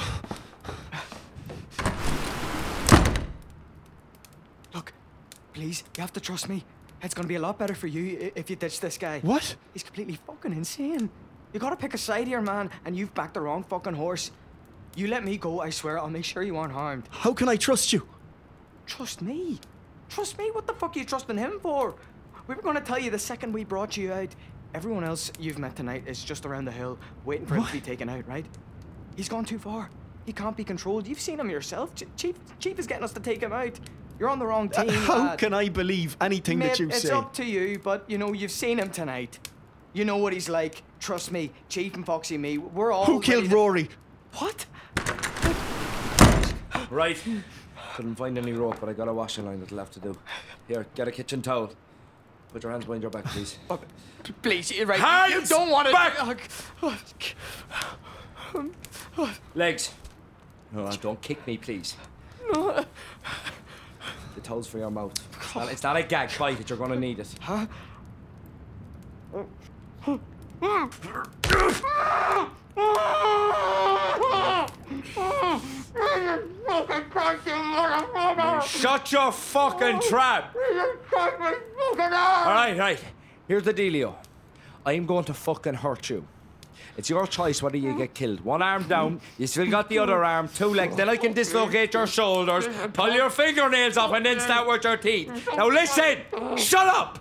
Look, please, you have to trust me. It's gonna be a lot better for you if you ditch this guy. What? He's completely fucking insane. You gotta pick a side here, man, and you've backed the wrong fucking horse. You let me go, I swear, I'll make sure you aren't harmed. How can I trust you? Trust me. Trust me? What the fuck are you trusting him for? We were gonna tell you the second we brought you out. Everyone else you've met tonight is just around the hill, waiting for him to be taken out, right? He's gone too far. He can't be controlled. You've seen him yourself. Ch- Chief, Chief is getting us to take him out. You're on the wrong team. How lad. can I believe anything Mate, that you it's say? It's up to you, but you know you've seen him tonight. You know what he's like. Trust me, Chief and Foxy, and me, we're all. Who killed to- Rory? What? Right. Couldn't find any rope, but I got a washing line that'll have to do. Here, get a kitchen towel. Put your hands behind your back, please. Oh, please, you're right. you Hands don't want to. back! (laughs) Legs. No, don't kick me, please. No. The towel's for your mouth. It's not, it's not a gag bite it. You're gonna need it. Huh? Shut your fucking trap! Alright, right. Here's the dealio. I'm going to fucking hurt you. It's your choice whether you get killed. One arm down, you still got the other arm, two legs, then I can dislocate your shoulders, pull your fingernails off, and then start with your teeth. Now listen! Shut up!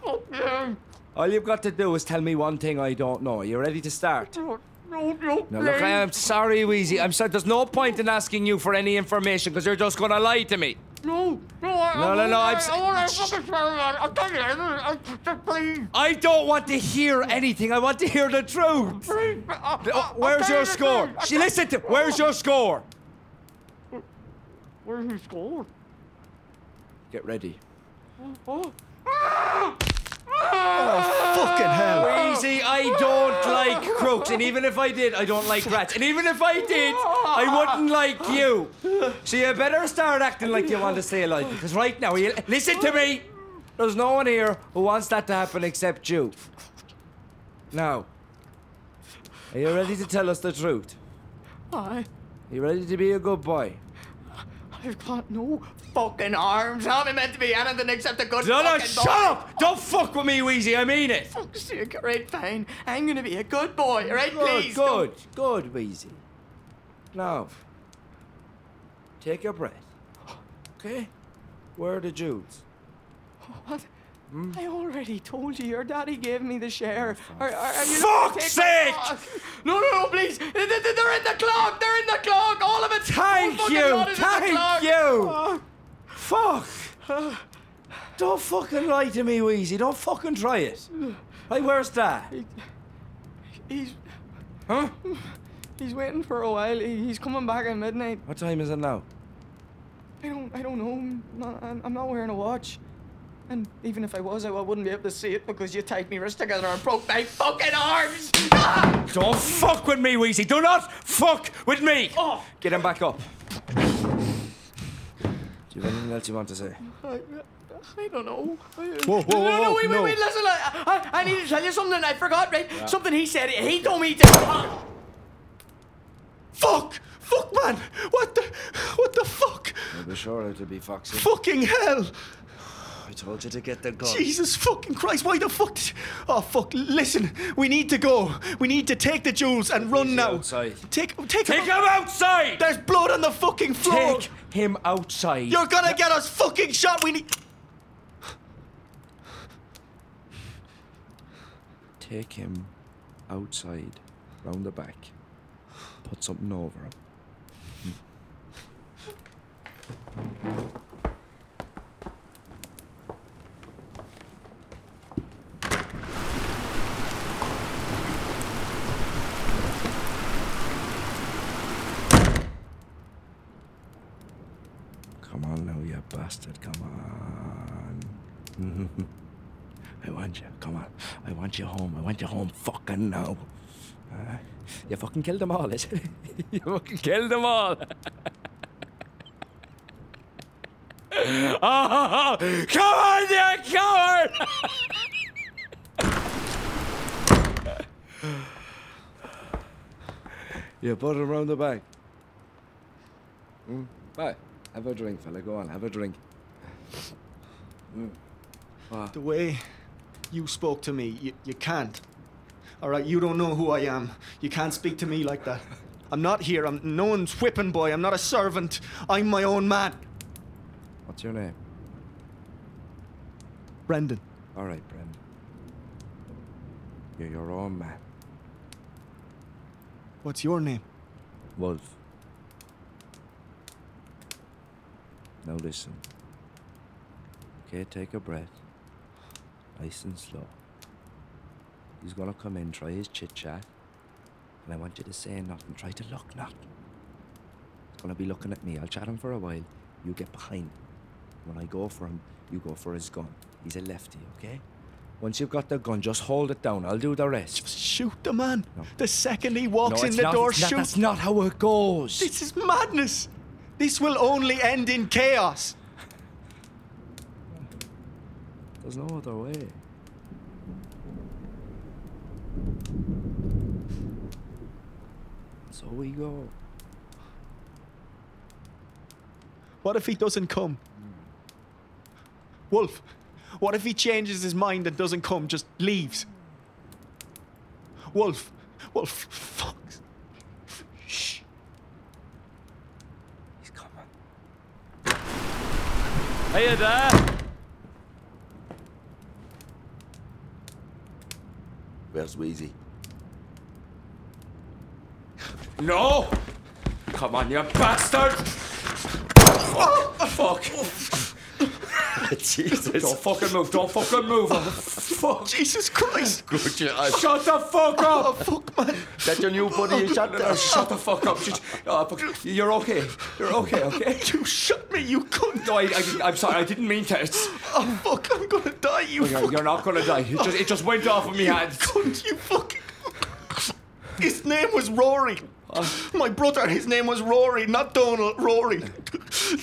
All you've got to do is tell me one thing I don't know. Are You ready to start? Now look, I am sorry, Wheezy. I'm sorry. There's no point in asking you for any information because you're just gonna lie to me. No, no, No, no, no, I'm s- I want to fucking swear. I'm telling you, I- just please. I don't want to hear anything. I want to hear the truth. Please. I- Oh, I- where's your telling you the score? truth. She listened to. Where's your score? Where's your score? Get ready. Oh. oh. Ah! Fucking hell. Easy. I don't like crooks, and even if I did, I don't like rats, and even if I did, I wouldn't like you. So you better start acting like you want to stay alive, because right now, you listen to me. There's no one here who wants that to happen except you. Now, are you ready to tell us the truth? I, Are you ready to be a good boy? I've got no fucking arms. How am I meant to be anything except a good No, no, fucking shut boy? up! Don't fuck with me, Wheezy. I mean it. Fuck's sake, right, fine. I'm gonna be a good boy, right? Good, Please. good, good, Wheezy. Now, take your breath. Okay? Where are the jewels? What? Hmm? I already told you. Your daddy gave me the share. Oh, are, are, are you Fuck's sake! No, no, no, please. They- they- They're in the clock. They're in the clock. All of it. Thank you, lot is in the thank you. Fuck! Don't fucking lie to me, Wheezy. Don't fucking try it. Hey, where's that? He's Huh? he's waiting for a while. He- He's coming back at midnight. What time is it now? I don't I don't know. I'm not, I'm not wearing a watch. And even if I was, I wouldn't be able to see it because you tied me wrists together and broke my fucking arms. Don't fuck with me, Wheezy. Do not fuck with me. Oh. Get him back up. Do you have anything else you want to say? I, I don't know. I, uh, Whoa, whoa, no, no, whoa, wait, wait, no. wait, listen. I, I, I need to tell you something. I forgot, right? Something he said. He told me to. Fuck! Fuck, man! What the. What the fuck? I'll be sure it'll be Foxy. Fucking hell! I told you to get the gun. Jesus fucking Christ, why the fuck? did- Oh, fuck. Listen, we need to go. We need to take the jewels and run now. outside. Take, take, Take him outside! There's blood on the fucking floor. Take him outside. You're gonna get us fucking shot. We need. Take him outside, round the back. Put something over him. Come on now, you bastard. Come on. (laughs) I want you. Come on. I want you home. I want you home fucking now. Uh, you fucking killed them all, is it? (laughs) you fucking killed them all. (laughs) oh, come on, you coward! you put him around the back. Mm. Bye. Have a drink, fella. Go on, have a drink. Mm. The way you spoke to me, you, you can't. All right, you don't know who I am. You can't speak to me like that. I'm not here. I'm no one's whipping boy. I'm not a servant. I'm my own man. What's your name? Brendan. All right, Brendan. You're your own man. What's your name? Wolf. Now listen. Okay, take a breath. Nice and slow. He's gonna come in, try his chit chat, and I want you to say nothing. Try to look nothing. He's gonna be looking at me. I'll chat him for a while. You get behind. When I go for him, you go for his gun. He's a lefty, okay? Once you've got the gun, just hold it down. I'll do the rest. Shoot the man. No. The second he walks No, in the not- door, shoot. That's not how it goes. This is madness. This will only end in chaos. There's no other way. So we go. What if he doesn't come? Wolf, what if he changes his mind and doesn't come, just leaves? Wolf, Wolf, fuck. Shh. He's coming. Hiya there. Where's Wheezy? No! Come on, you bastard! Oh, Fuck! (laughs) Jesus. Don't fucking move! Don't fucking move! Fuck! Jesus Christ! (laughs) Good. Shut the fuck up! Oh, up! fuck, man. That your new buddy you shot there? Shut the fuck up! Shut- oh, fuck. You're okay. You're okay. Okay. (laughs) You shot me, you cunt. No, I, I, I'm sorry. I didn't mean to. It's, Oh, fuck, I'm gonna die, you you're, you're not gonna die. It just, it just went off of me hands. cunt, you fucking. His name was Rory. Uh. My brother, his name was Rory, not Donald, Rory.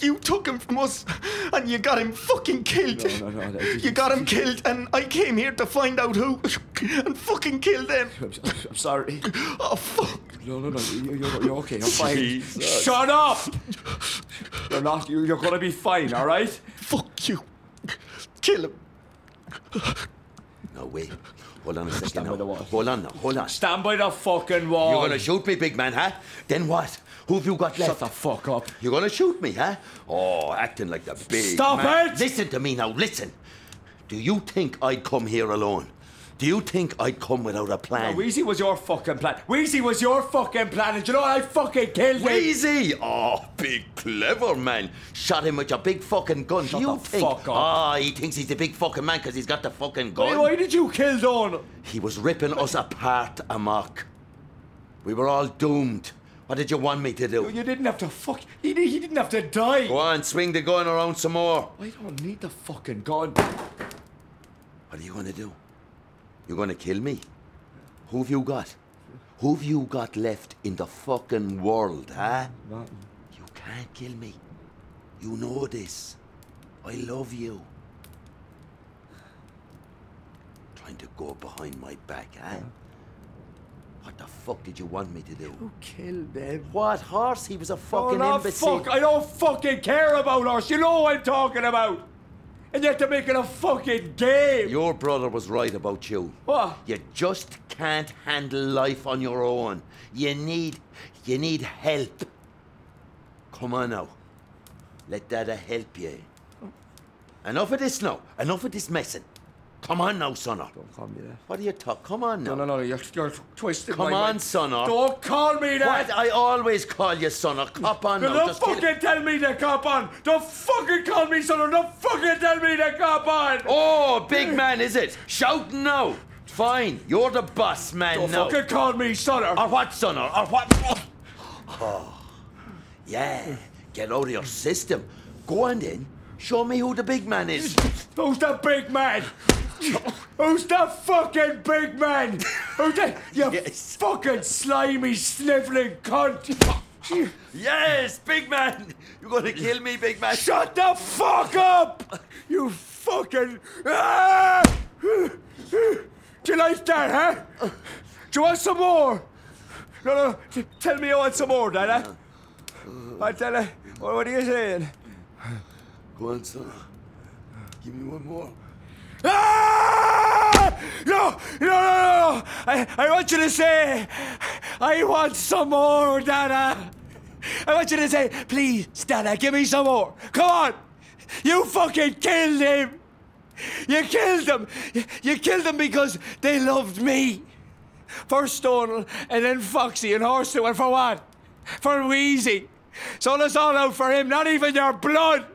You took him from us and you got him fucking killed. No, no, no, I didn't. You got him killed and I came here to find out who and fucking kill them. I'm, I'm sorry. Oh, fuck. No, no, no. You're, you're, you're okay. You're fine. Jesus. Shut up! You're not. You're, you're gonna be fine. All right. Fuck you. Kill him. No, wait. Hold on a second Stand now. by the wall. Hold on now. Hold on. Stand by the fucking wall. You're gonna shoot me, big man, huh? Then what? Who have you got left? Shut the fuck up. You're gonna shoot me, huh? Oh, acting like the big Stop man. it! Listen to me now, listen. Do you think I'd come here alone? Do you think I'd come without a No, plan? Wheezy was your fucking plan. Wheezy was your fucking plan, and you know what? I fucking killed him. Wheezy! Oh, big clever man. Shot him with your big fucking gun. Shut you the think? fuck up. Ah, he thinks he's the big fucking man because he's got the fucking gun. why did you kill Donald? He was ripping us apart, Amok. We were all doomed. What did you want me to do? You didn't have to fuck. He, he didn't have to die. Go on, swing the gun around some more. I don't need the fucking gun. What are you going to do? You're going to kill me? Who have you got? Who have you got left in the fucking world, huh? Nothing. You can't kill me. You know this. I love you. Trying to go behind my back, huh? What the fuck did you want me to do? Who killed him? What horse? He was a Oh, fucking no, imbecile. fuck. I don't fucking care about us. You know what I'm talking about. And yet they're making a fucking game. Your brother was right about you. What? You just can't handle life on your own. You need you need help. Come on now. Let Dada help you. Enough of this now. Enough of this messing. Come on now, sonner. Don't call me that. What are you talking? Come on now. No, no, no. You're, you're twisting Come my on, mind. sonner. Don't call me that. What? I always call you sonner. Cop on now. Don't Just fucking tell me to cop on. Don't fucking call me son. Don't fucking tell me to cop on. Oh, big man, is it? Shouting now. Fine. You're the boss man Don't now. fucking call me son. Or what, sonner? Or what? Oh, yeah. Get out of your system. Go on then. Show me who the big man is. Who's the big man? Who's the fucking big man? Who's the you (laughs) Yes. fucking slimy snivelling cunt? Yes, big man. You're gonna kill me, big man. Shut the fuck up! You fucking. Ah! Do you like that, huh? Do you want some more? No, no. t- Tell me you want some more, Dada. I tell you. What, what are you saying? Go on, son. Give me one more. Ah! No, no, no, no! I, I want you to say, I want some more, Dada. I want you to say, please, Dada, give me some more. Come on! You fucking killed him! You killed them! You, killed them because they loved me. First Stonel, and then Foxy and Horseshoe, and for what? For Wheezy. So it's all out for him, not even your blood!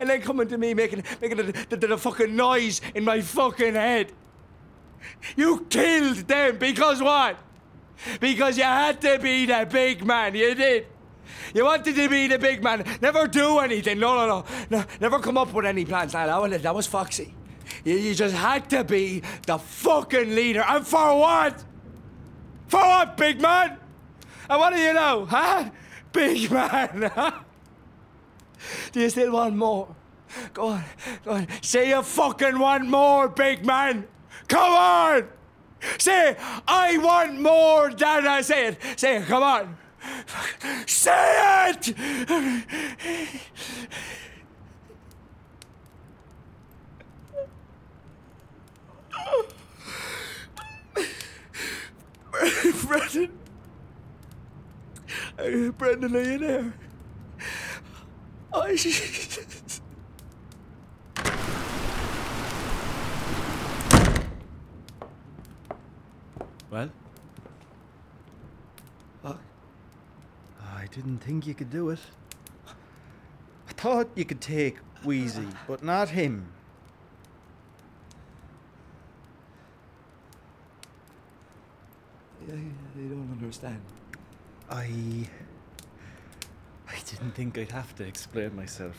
And then coming to me making making the, the, the, the fucking noise in my fucking head. You killed them because what? Because you had to be the big man. You did. You wanted to be the big man. Never do anything. No, no, no. no never come up with any plans. That, was, that was Foxy. You, you just had to be the fucking leader. And for what? For what, big man? And what do you know, huh? Big man, (laughs) huh? Do you still want more? Go on, go on. Say you fucking want more, big man. Come on. Say, I want more, Dada. Say it. Say it. Come on. Say it. Brendan. Brendan, are you there? Well? (laughs) What? I didn't think you could do it. I thought you could take Wheezy, but not him. I, I don't understand. I. I didn't think I'd have to explain myself.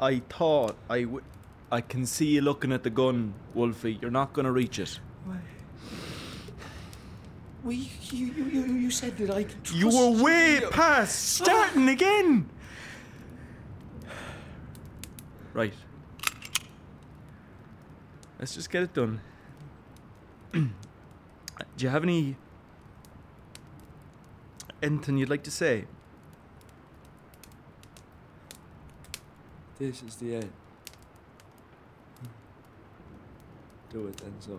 I thought I would. I can see you looking at the gun, Wolfie. You're not gonna reach it. Why? Well, you, you, you, you, you said that I could You were way you. past starting again. Right. Let's just get it done. (clears throat) Do you have any anything you'd like to say? This is the end. Do it then, so.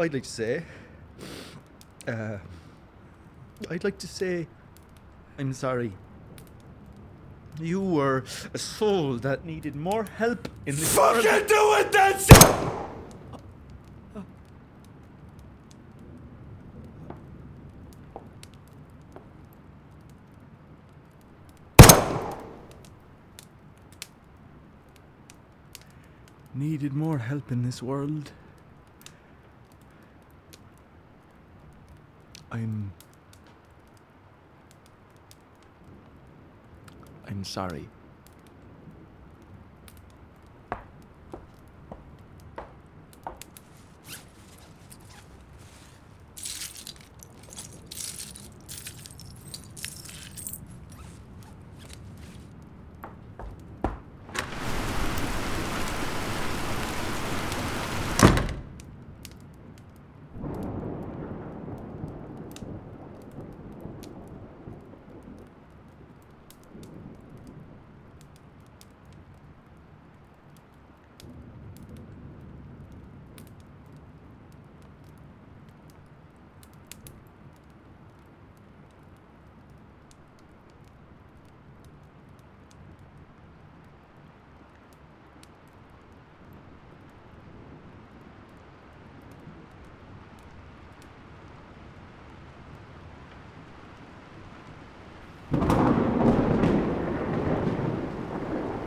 I'd like to say. Uh, I'd like to say, I'm sorry. You were a soul that needed more help in this Fucking world. do it then! Needed more help in this world. I'm. I'm sorry.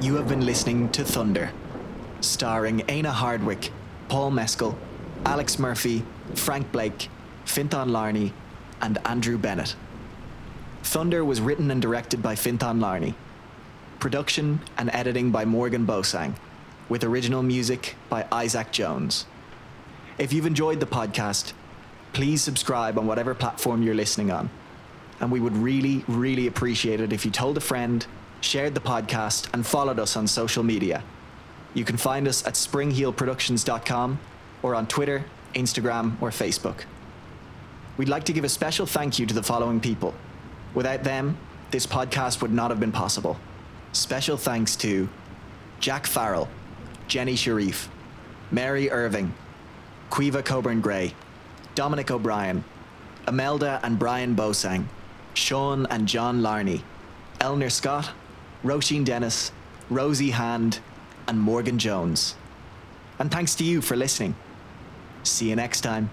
You have been listening to Thunder, starring Aina Hardwick, Paul Mescal, Alex Murphy, Frank Blake, Fintan Larney, and Andrew Bennett. Thunder was written and directed by Fintan Larney. Production and editing by Morgan Bosang, with original music by Isaac Jones. If you've enjoyed the podcast, please subscribe on whatever platform you're listening on. And we would really, really appreciate it if you told a friend, shared the podcast, and followed us on social media. You can find us at springheelproductions.com or on Twitter, Instagram, or Facebook. We'd like to give a special thank you to the following people. Without them, this podcast would not have been possible. Special thanks to Jack Farrell, Jenny Sharif, Mary Irving, Caoimhe Coburn Gray, Dominic O'Brien, Amelda and Brian Bosang, Sean and John Larney, Elner Scott, Roisin Dennis, Rosie Hand, and Morgan Jones. And thanks to you for listening. See you next time.